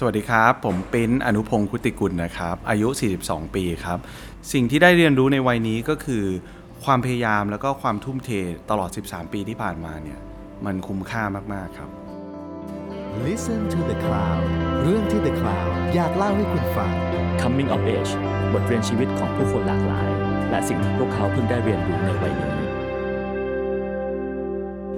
สวัสดีครับ ผมปิ้นอนุพงศ์คุติกุลนะครับ อายุ 42 ปีครับ สิ่งที่ได้เรียนรู้ในวัยนี้ก็คือ ความพยายามแล้วก็ความทุ่มเทตลอด 13 ปีที่ผ่านมาเนี่ย มันคุ้มค่ามาก ๆ ครับ Listen to the Cloud เรื่องที่ The Cloud อยากเล่าให้คุณฟัง Coming of Age บทเรียนชีวิตของผู้คนหลากหลาย และสิ่งที่พวกเขาเพิ่งได้เรียนรู้ในวัยนี้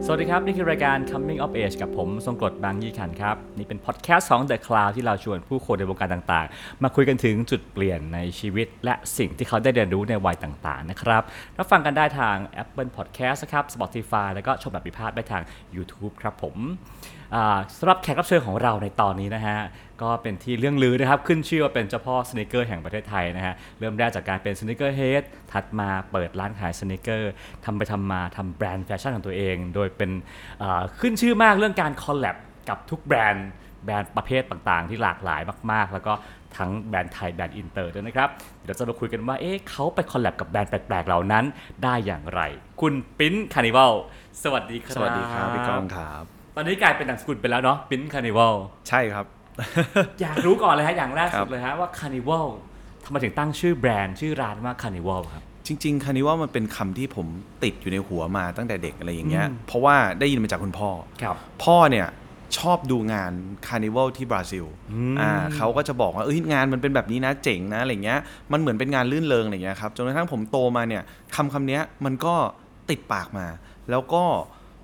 สวัสดีครับ นี่คือรายการ Coming of Age กับผม ทรงกรดบางยี่ขันครับ นี่เป็นพอดแคสต์ของ The Cloud ที่เราชวนผู้คนในวงการต่างๆ มาคุยกันถึงจุดเปลี่ยนในชีวิต และสิ่งที่เขาได้เรียนรู้ในวัยต่างๆนะครับรับฟังกันได้ทาง Apple Podcast นะครับ Spotify แล้วก็ชมแบบมีภาพได้ทาง YouTube ครับผมสำหรับแขกรับเชิญของเราในตอนนี้นะฮะ ก็เป็นที่เลื่องลือนะครับ ขึ้นชื่อว่าเป็นเจ้าพ่อ sneaker แห่งประเทศไทยนะฮะ เริ่มแรกจากการเป็น sneakerheadถัดมาเปิดร้านขาย sneaker ทำไปทำมาทำแบรนด์แฟชั่นของตัวเอง โดยเป็นอ่าขึ้นชื่อมากเรื่องการ collab กับทุกแบรนด์แบรนด์ประเภทต่างๆ ที่หลากหลายมากๆ แล้วก็ทั้งแบรนด์ไทยแบรนด์อินเตอร์ด้วยนะครับ เดี๋ยวจะมาคุยกันว่า เอ๊ะเขาไป collab กับแบรนด์แปลกๆ เหล่านั้นได้อย่างไร คุณปิ๊น Carnival สวัสดีครับ สวัสดีครับ พี่ก้องครับ ตอนนี้กลายเป็นนามสกุลไปแล้วเนาะปิ๊น Carnival ใช่ครับ อยากรู้ก่อนเลยฮะอย่างแรกครัสุบดเลฮะว่า Carnival ทำไมถึงตั้งชื่อแบรนด์ชื่อร้านว่า Carnival ครับจริงๆ Carnival มันเป็นคำที่ผมติดอยู่ในหัวมาตั้งแต่เด็กอะไรอย่างเงี้ย เพราะว่าได้ยินมาจากคุณพ่อครับพ่อเนี่ยชอบดูงาน carnival ที่บราซิล อ่าเขาก็จะบอกว่าเอ้ยงานมันเป็นแบบนี้นะเจ๋งนะอะไรเงี้ย มันเหมือนเป็นงานรื่นเริงอะไรเงี้ยครับจนกระทั่งผมโตมาเนี่ยคำคำเนี้ยมันก็ติดปากมา แล้วก็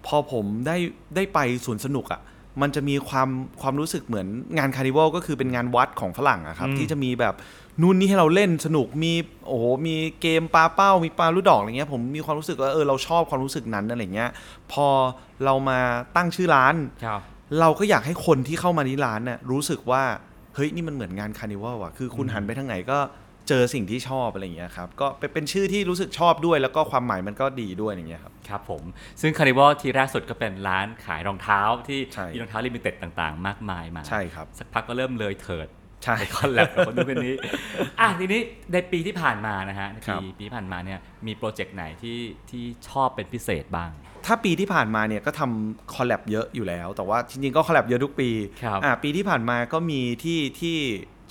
พอผมได้ได้ไปสวนสนุกอะ่ะ มันจะมีความความรู้สึกเหมือนงาน carnival ก็คือเป็นงานวัดของฝรั่งอะครับอืมที่จะมีแบบนู่นนี่ให้เราเล่นสนุกมีโอ้โหมีเกมปลาเป้ามีปลาลูกดอกอะไรเงี้ยผมมีความรู้สึกว่าเออเราชอบความรู้สึกนั้นอะไรเงี้ยพอเรามาตั้งชื่อร้าน ครับ เราก็อยากให้คนที่เข้ามาที่ร้านน่ะรู้สึกว่าเฮ้ยนี่มันเหมือนงาน carnival อะคือคุณหันไปทางไหนก็ เจอสิ่งที่ชอบอะไรอย่างเงี้ยครับก็เป็นเป็นชื่อที่รู้สึกชอบด้วย แล้วก็ความหมายมันก็ดีด้วยอย่างเงี้ยครับครับผมซึ่ง Carnival ที่แรกสุดก็เป็นร้านขายรองเท้าที่ใช่มีรองเท้า limited ต่างๆ มากมายมาใช่ครับสักพักก็เริ่มเลยเถิดใช่ไป collab กับคนนู้นคนนี้อะทีนี้ในปีที่ผ่านมานะฮะในครับปีปีที่ผ่านมาเนี่ยมีโปรเจกต์ไหนที่ที่ชอบเป็นพิเศษบ้าง ถ้าปีที่ผ่านมาเนี่ยก็ทำ collab เยอะอยู่แล้ว แต่ว่าจริงๆก็ collab เยอะทุกปีครับอ่าปีที่ผ่านมาก็มีที่ที่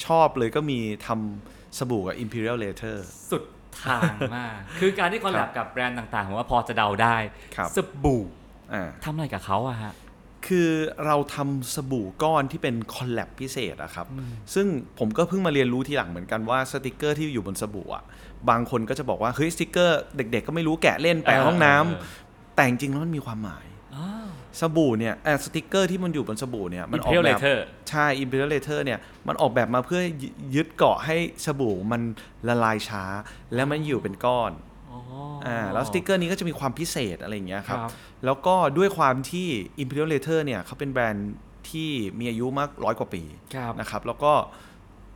ชอบเลยก็มีทำ สบู่กับ Imperial Leather สุดทางมาก คือการที่ collab กับแบรนด์ต่างๆผมว่าพอจะเดาได้ครับสบู่อ่าทำอะไรกับเขาอะฮะคือเราทำสบู่ก้อนที่เป็น collab พิเศษอะครับ ซึ่งผมก็เพิ่งมาเรียนรู้ทีหลังเหมือนกันว่าสติกเกอร์ที่อยู่บนสบู่อะบางคนก็จะบอกว่าเฮ้ยสติกเกอร์เด็ก ๆ ก็ไม่รู้แกะเล่นแปะเออห้องน้ำเออแต่จริงๆแล้วมันมีความหมายอ้าว สบู่เนี่ยเอ่อสติกเกอร์ที่มันอยู่บนสบู่เนี่ยมันออก Imperial แบบ Leather ใช่ Imperial Leather เนี่ยมันออกแบบมาเพื่อยึดเกาะให้สบู่มันละลายช้า แล้วมันอยู่เป็นก้อนอ๋ออ่าแล้วสติกเกอร์นี้ก็จะมีความพิเศษอะไรอย่างเงี้ยครับครับแล้วก็ด้วยความที่ Imperial Leather เนี่ยเขาเป็นแบรนด์ที่มีอายุมากร้อยกว่าปีครับนะครับ แล้วก็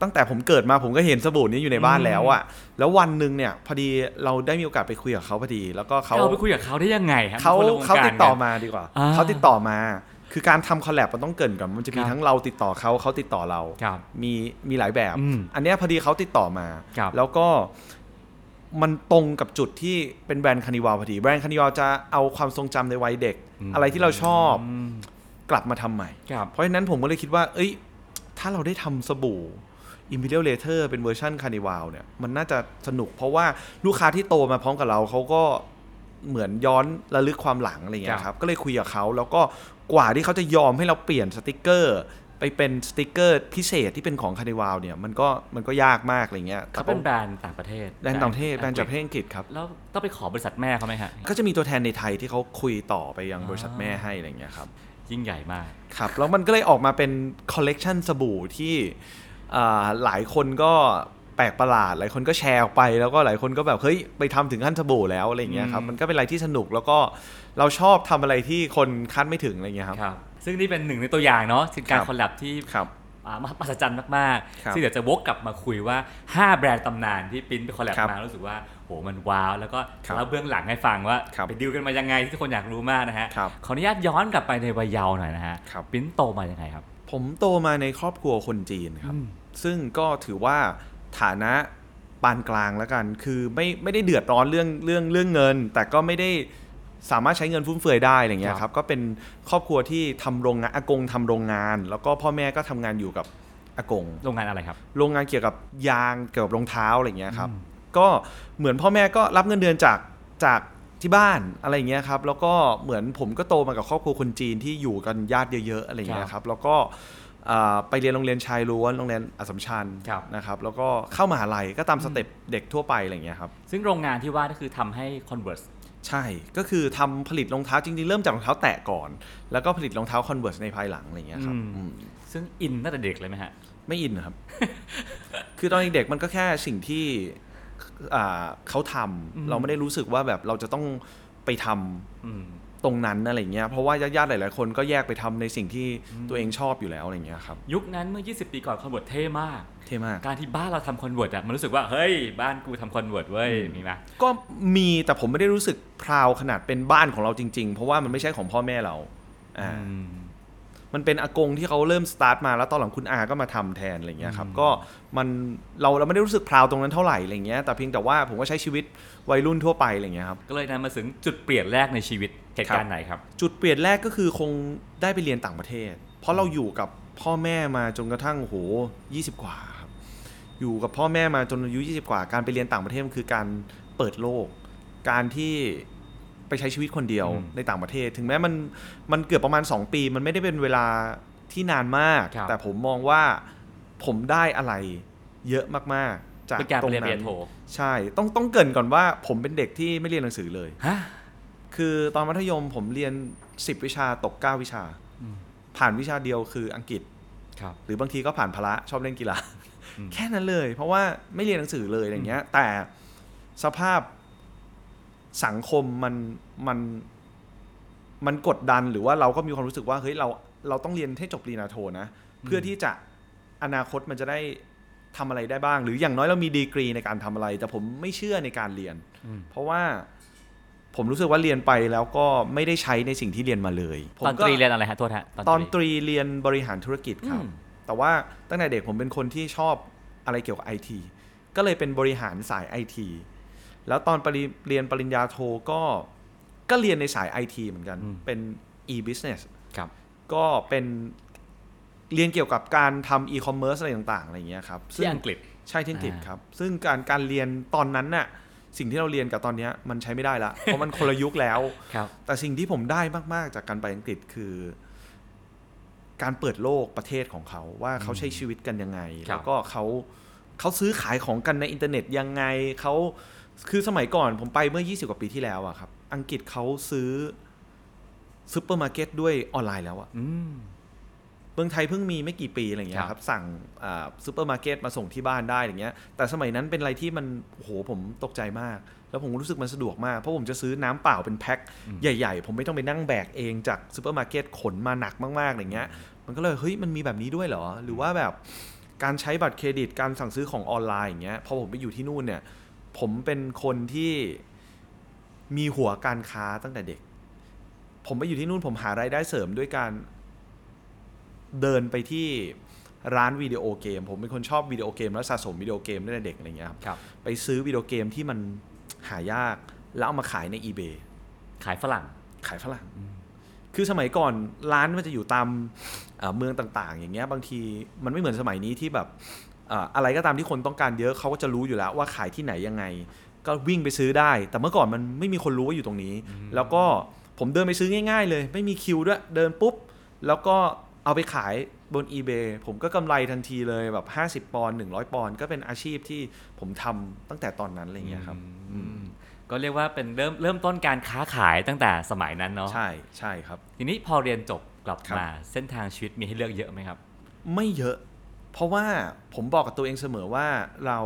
ตั้งแต่ผมเกิดมาผมก็เห็นสบู่นี้อยู่ในบ้านแล้วอะแล้ววันหนึ่งเนี่ยพอดีเราได้มีโอกาสไปคุยกับเขาพอดี แล้วก็เขาเราไปคุยกับเขาได้ยังไงครับเขาคนละวงเขากรติดต่อกันมาดีกว่าอ่าเขาติดต่อมา คือการทำ collab มันต้องเกริ่นก่อนมันจะมีครับทั้งเราติดต่อเขาเขาติดต่อเราครับมีมีหลายแบบอืมอันเนี้ยพอดีเขาติดต่อมาครับแล้วก็มันตรงกับจุดที่เป็นแบรนด์ Carnival พอดี แบรนด์ Carnival จะเอาความทรงจำในวัยเด็ก อะไรที่เราชอบมากลับมาทำใหม่ครับเพราะฉะนั้นผมก็เลยคิดว่า เอ้ย ถ้าเราได้ทำสบู่ Imperial Leather เป็นเวอร์ชัน Carnival เนี่ยมันน่าจะสนุกเพราะว่าลูกค้าที่โตมาพร้อมกับเราเขาก็เหมือนย้อนระลึกความหลังอะไรอย่างเงี้ยครับ ก็เลยคุยกับเขาแล้วก็กว่าที่เขาจะยอมให้เราเปลี่ยนสติกเกอร์ ไปเป็นสติกเกอร์พิเศษที่เป็นของ Carnival เนี่ยมันก็มันก็ยากมากอะไรเงี้ยเขาเป็นแบรนด์ต่างประเทศแบรนด์ต่างประเทศแบรนด์จากประเทศอังกฤษครับ แล้วต้องไปขอบริษัทแม่เขาไหมฮะก็จะมีตัวแทนในไทยที่เขาคุยต่อไปยังอ่าบริษัทแม่ให้อะไรเงี้ยครับยิ่งใหญ่มากครับแล้วมันก็เลยออกมาเป็นคอลเลกชันสบู่ที่อ่า หลายคนก็แปลกประหลาด หลายคนก็แชร์ออกไป แล้วก็หลายคนก็แบบเฮ้ยไปทำถึงขั้นสบู่แล้วอะไรอย่างเงี้ยครับอืมมันก็เป็นอะไรที่สนุกแล้วก็เราชอบทำอะไรที่คนคาดไม่ถึงอะไรเงี้ยครับครับ ซึ่งนี่เป็นหนึ่งในตัวอย่างเนาะถึงการครับคอลแลบที่ครับอ่ามหัศจรรย์มากครับๆซึ่งเดี๋ยวจะวกกลับมาคุยว่า 5 แบรนด์ตำนานที่ปิ้นไปคอลแลบครับมารู้สึกว่าโหมันว้าว แล้วก็ครับเล่าเบื้องหลังให้ฟังว่าครับไปดิวกันมายังไงที่ทุกคนอยากรู้มากนะฮะครับขออนุญาตย้อนกลับไปในวัยเยาว์หน่อยนะฮะครับปิ้นโตมายังไงครับ ผมโตมาในครอบครัวคนจีนครับอืม ซึ่งก็ถือว่าฐานะปานกลางแล้วกัน คือไม่ไม่ได้เดือดร้อนเรื่องเรื่องเรื่องเงิน แต่ก็ไม่ได้สามารถใช้เงินฟุ่มเฟือยได้อะไรเงี้ยครับ ก็เป็นครอบครัวที่ทำโรงงานอากงทำโรงงาน แล้วก็พ่อแม่ก็ทำงานอยู่กับอากง โรงงานอะไรครับ โรงงานเกี่ยวกับยางเกี่ยวกับรองเท้าอะไรอย่างเงี้ยครับ ก็เหมือนพ่อแม่ก็รับเงินเดือนจากจากที่บ้านอะไรอย่างเงี้ยครับ แล้วก็เหมือนผมก็โตมากับครอบครัวคนจีนที่อยู่กันญาติเยอะ ๆ อะไรอย่างเงี้ยครับ แล้วก็อ่า ไปเรียนโรงเรียนชายล้วนโรงเรียนอัสสัมชัญครับนะครับแล้วก็เข้ามหาลัยก็ตาม step เด็กทั่วไปอะไรอย่างเงี้ยครับซึ่งโรงงานที่ว่าก็คือทำให้ Converse ใช่ก็คือทำผลิตรองเท้าจริงๆ เริ่มจากรองเท้าแตะก่อน แล้วก็ผลิตรองเท้า Converse ในภายหลังอะไรอย่างเงี้ยครับอืมอืมซึ่งอินตั้งแต่เด็กเลยไหมฮะไม่อินครับ คือตอนเด็กๆมันก็แค่สิ่งที่อ่าเขาทำอืมเราไม่ได้รู้สึกว่าแบบเราจะต้องไปทำอืม ตรงนั้นอะไรเงี้ยเพราะว่าญาติๆหลายๆคนก็แยกไปทำในสิ่งที่ตัวเองชอบอยู่แล้วอะไรเงี้ยครับยุคนั้นเมื่อ 20 ปีก่อน Converse เท่มากเท่มากการที่บ้านเราทำ Converse อะมันรู้สึกว่าเฮ้ยบ้านกูทำ Converse เว้ยมีไหมก็มีแต่ผมไม่ได้รู้สึกพราวขนาดเป็นบ้านของเราจริง ๆ เพราะว่ามันไม่ใช่ของพ่อแม่เราอ่าอืมมันเป็นอากงที่เขาเริ่มสตาร์ทมาแล้วตอนหลังคุณอาก็มาทำแทนอะไรเงี้ยครับก็มันเราเราไม่ได้รู้สึกพราวตรงนั้นเท่าไหร่อะไรเงี้ยแต่เพียงแต่ว่าผมก็ใช้ชีวิตวัยรุ่นทั่วไปอะไรเงี้ยครับก็เลยนำมาถึงจุดเปลี่ยนแรกในชีวิต เหตุการณ์ไหนครับ จุดเปลี่ยนแรกก็คือคงได้ไปเรียนต่างประเทศ เพราะเราอยู่กับพ่อแม่มาจนกระทั่งโอ้โหยี่สิบกว่าครับอยู่กับพ่อแม่มาจนอายุ20กว่า การไปเรียนต่างประเทศมันคือการเปิดโลก การที่ไปใช้ชีวิตคนเดียวอืมในต่างประเทศ ถึงแม้มันมันเกือบประมาณ 2 ปี มันไม่ได้เป็นเวลาที่นานมากครับแต่ผมมองว่าผมได้อะไรเยอะมาก ๆ จากเป็นการตรไปงเรียนปริญนั้ญานโทใช่ ต้องต้องเกรินก่อนว่าผมเป็นเด็กที่ไม่เรียนหนังสือเลยฮะ คือตอนมัธยมผมเรียน 10 วิชาตก 9 วิชาอืมผ่านวิชาเดียวคืออังกฤษครับหรือบางทีก็ผ่านพละชอบเล่นกีฬาอืมแค่นั้นเลย เพราะว่าไม่เรียนหนังสือเลยอะไรเงี้ย แต่สภาพสังคมมันมันมันกดดันหรือว่าเราก็มีความรู้สึกว่าเฮ้ยเราเราต้องเรียนให้จบปริญญาโทนะ เพื่อที่จะอนาคตมันจะได้ทำอะไรได้บ้าง หรืออย่างน้อยเรามีดีกรีในการทำอะไร แต่ผมไม่เชื่อในการเรียนอืมเพราะว่า ผมรู้สึกว่าเรียนไปแล้วก็ไม่ได้ใช้ในสิ่งที่เรียนมาเลยผมตอนก็ตรีเรียนอะไรฮะโทษฮะตอนตรีเรียนบริหารธุรกิจครับอืมแต่ว่าตั้งแต่เด็กผมเป็นคนที่ชอบอะไรเกี่ยวกับไอทีก็เลยเป็นบริหารสายไอทีแล้วตอนปริเรียนปริญญาโทก็ก็เรียนในสายไอทีเหมือนกันอืมเป็น e-business ครับก็เป็นเรียนเกี่ยวกับการทำ e-commerce อะไรต่างๆอะไรอย่างเงี้ยครับซึ่ที่งอังกฤษใช่ที่อังกฤษอ่าครับ ซึ่งการการเรียนตอนนั้นน่ะ สิ่งที่เราเรียนกับตอนเนี้ยมันใช้ไม่ได้ละเพราะมันคนละยุคแล้วครับแต่สิ่งที่ผมได้มาก ๆ จากการไปอังกฤษคือ การเปิดโลกประเทศของเขาว่าเขาใช้ชีวิตกันยังไงครับแล้วก็เขาเขาซื้อขายของกันในอินเทอร์เน็ตยังไงเขาคือสมัยก่อนผมไปเมื่อ 20 กว่าปีที่แล้วอะครับ อังกฤษเขาซื้อซูเปอร์มาร์เก็ตด้วยออนไลน์แล้วอะอื มเมืองไทยเพิ่งมีไม่กี่ปีอะไรเงี้ยครัรับบสั่งซูเปอร์มาร์เก็ตมาส่งที่บ้านได้อย่างเงี้ยแต่สมัยนั้นเป็นอะไรที่มันโอ้โหผมตกใจมาก แล้วผมรู้สึกมันสะดวกมาก เพราะผมจะซื้อน้ำเปล่าเป็นแพ็คใหญ่ๆ ผมไม่ต้องไปนั่งแบกเองจากซูเปอร์มาร์เก็ตขนมาหนักมากๆอย่างเงี้ยมันก็เลยเฮ้ยมันมีแบบนี้ด้วยเหรอ หรือว่าแบบการใช้บัตรเครดิตการสั่งซื้อของออนไลน์อย่างเงี้ยพอผมไปอยู่ที่นู่นเนี่ยผมเป็นคนที่มีหัวการค้าตั้งแต่เด็ก ผมไปอยู่ที่นู่นผมหารายได้เสริมด้วยการ เดินไปที่ร้านวิดีโอเกม ผมเป็นคนชอบวิดีโอเกม แล้วสะสมวิดีโอเกมตั้งแต่เด็กอะไรเงี้ยครับครับ ไปซื้อวิดีโอเกมที่มันหายาก แล้วเอามาขายใน eBay ขายฝรั่ง ขายฝรั่ง คือสมัยก่อนร้านมันจะอยู่ตามเอ่อเมืองต่างๆ อย่างเงี้ยบางทีมันไม่เหมือนสมัยนี้ที่แบบเอ่ออะไรก็ตามที่คนต้องการเยอะเขาก็จะรู้อยู่แล้วว่าขายที่ไหนยังไง ก็วิ่งไปซื้อได้ แต่เมื่อก่อนมันไม่มีคนรู้ว่าอยู่ตรงนี้ แล้วก็ผมเดินไปซื้อง่าย ๆ เลย ไม่มีคิวด้วยเดินปุ๊บ แล้วก็ เอาไปขายบน eBay ผมก็กำไรทันทีเลยแบบ 50 ปอนด์100 ปอนด์ก็เป็นอาชีพที่ผมทำตั้งแต่ตอนนั้นอะไรเงี้ยครับอืมก็เรียกว่าเป็นเริ่มเริ่มต้นการค้าขายตั้งแต่สมัยนั้นเนาะใช่ใช่ครับ ทีนี้พอเรียนจบกลับครับมาเส้นทางชีวิตมีให้เลือกเยอะไหมครับ ไม่เยอะ เพราะว่าผมบอกกับตัวเองเสมอว่าเรา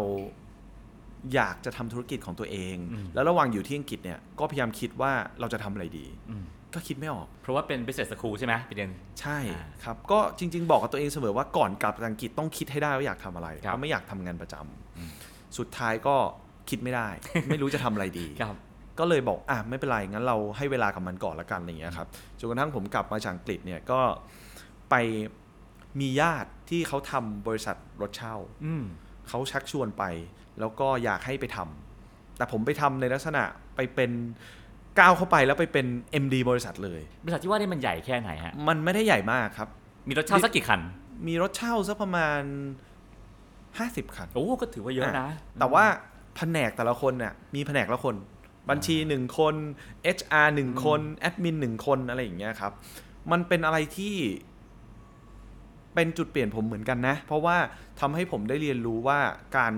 อยากจะทำธุรกิจของตัวเองอืมแล้วระหว่างอยู่ที่อังกฤษเนี่ยก็พยายามคิดว่าเราจะทำอะไรดีอืม ก็คิดไม่ออก เพราะว่าเป็น business school ใช่ไหมพี่เดนใช่อ่าครับ ก็จริง ๆ บอกกับตัวเองเสมอว่าก่อนกลับจากอังกฤษต้องคิดให้ได้ว่าอยากทำอะไรครับเพราะไม่อยากทำงานประจำสุดท้ายก็คิดไม่ได้ ไม่รู้จะทำอะไรดีครับก็เลยบอกอะไม่เป็นไรงั้นเราให้เวลากับมันก่อนละกันอะไรอย่างเงี้ยครับจนกระทั่งผมกลับมาจากอังกฤษเนี่ยก็ไปมีญาติที่เขาทำบริษัทรถเช่าอืมเขาชักชวนไป แล้วก็อยากให้ไปทำแต่ผมไปทำในลักษณะไปเป็น ก้าวเข้าไปแล้วไปเป็น MD บริษัทเลย บริษัทที่ว่านี่มันใหญ่แค่ไหนฮะ มันไม่ได้ใหญ่มากครับ มีรถเช่าสักกี่คัน มีรถเช่าสักประมาณ 50 คัน โอ้ก็ถือว่าเยอะนะ แต่ว่าแผนกแต่ละคนเนี่ยมีแผนกละคน บัญชีหนึ่งคน HR หนึ่งคน แอดมินหนึ่งคนอะไรอย่างเงี้ยครับ มันเป็นอะไรที่เป็นจุดเปลี่ยนผมเหมือนกันนะ เพราะว่าทำให้ผมได้เรียนรู้ว่าการ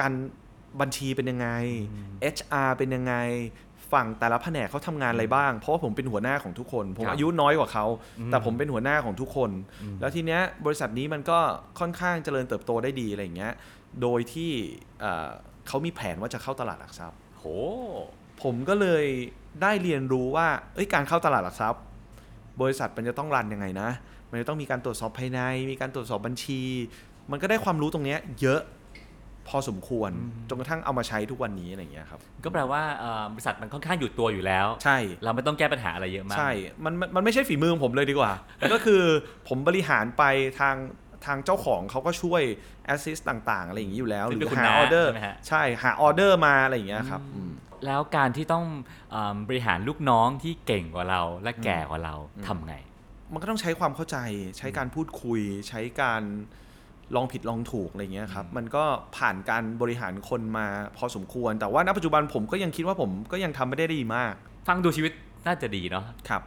การบัญชีเป็นยังไง HR เป็นยังไง ฝั่งแต่ละแผนกเขาทำงานอะไรบ้าง เพราะว่าผมเป็นหัวหน้าของทุกคน ผมครับอายุน้อยกว่าเขาอืมแต่ผมเป็นหัวหน้าของทุกคนอืมแล้วทีเนี้ยบริษัทนี้มันก็ค่อนข้างเจริญเติบโตได้ดีอะไรอย่างเงี้ย โดยที่เอ่อเขามีแผนว่าจะเข้าตลาดหลักทรัพย์โหผมก็เลยได้เรียนรู้ว่าเอ้ยการเข้าตลาดหลักทรัพย์ บริษัทมันจะต้องรันยังไงนะ มันจะต้องมีการตรวจสอบภายใน มีการตรวจสอบบัญชี มันก็ได้ความรู้ตรงเนี้ยเยอะ พอสมควรจนกระทั่งเอามาใช้ทุกวันนี้อะไรอย่างเงี้ยครับ ก็แปลว่าเอ่อบริษัทมันค่อนข้างอยู่ตัวอยู่แล้ว ใช่ เราไม่ต้องแก้ปัญหาอะไรเยอะมาก ใช่มันมันมันไม่ใช่ฝีมือของผมเลยดีกว่า ก็คือผมบริหารไปทางทางเจ้าของเขาก็ช่วยแอสซิสต่างๆ อะไรอย่างนี้อยู่แล้วหซึ่งรืเป็นอคุณหาน้าออเดอร์ใช่ไหมฮะใช่หาออเดอร์มาอะไรอย่างเงี้ยครับอืมแล้วการที่ต้องเอ่อบริหารลูกน้องที่เก่งกว่าเราและแก่กว่าเราทำไง มันก็ต้องใช้ความเข้าใจใช้การพูดคุยใช้การ ลองผิดลองถูกอะไรเงี้ยครับมันก็ผ่านการบริหารคนมาพอสมควร แต่ว่าณปัจจุบันผมก็ยังคิดว่าผมก็ยังทำไม่ได้ดีมาก ฟังดูชีวิตน่าจะดีเนาะครับ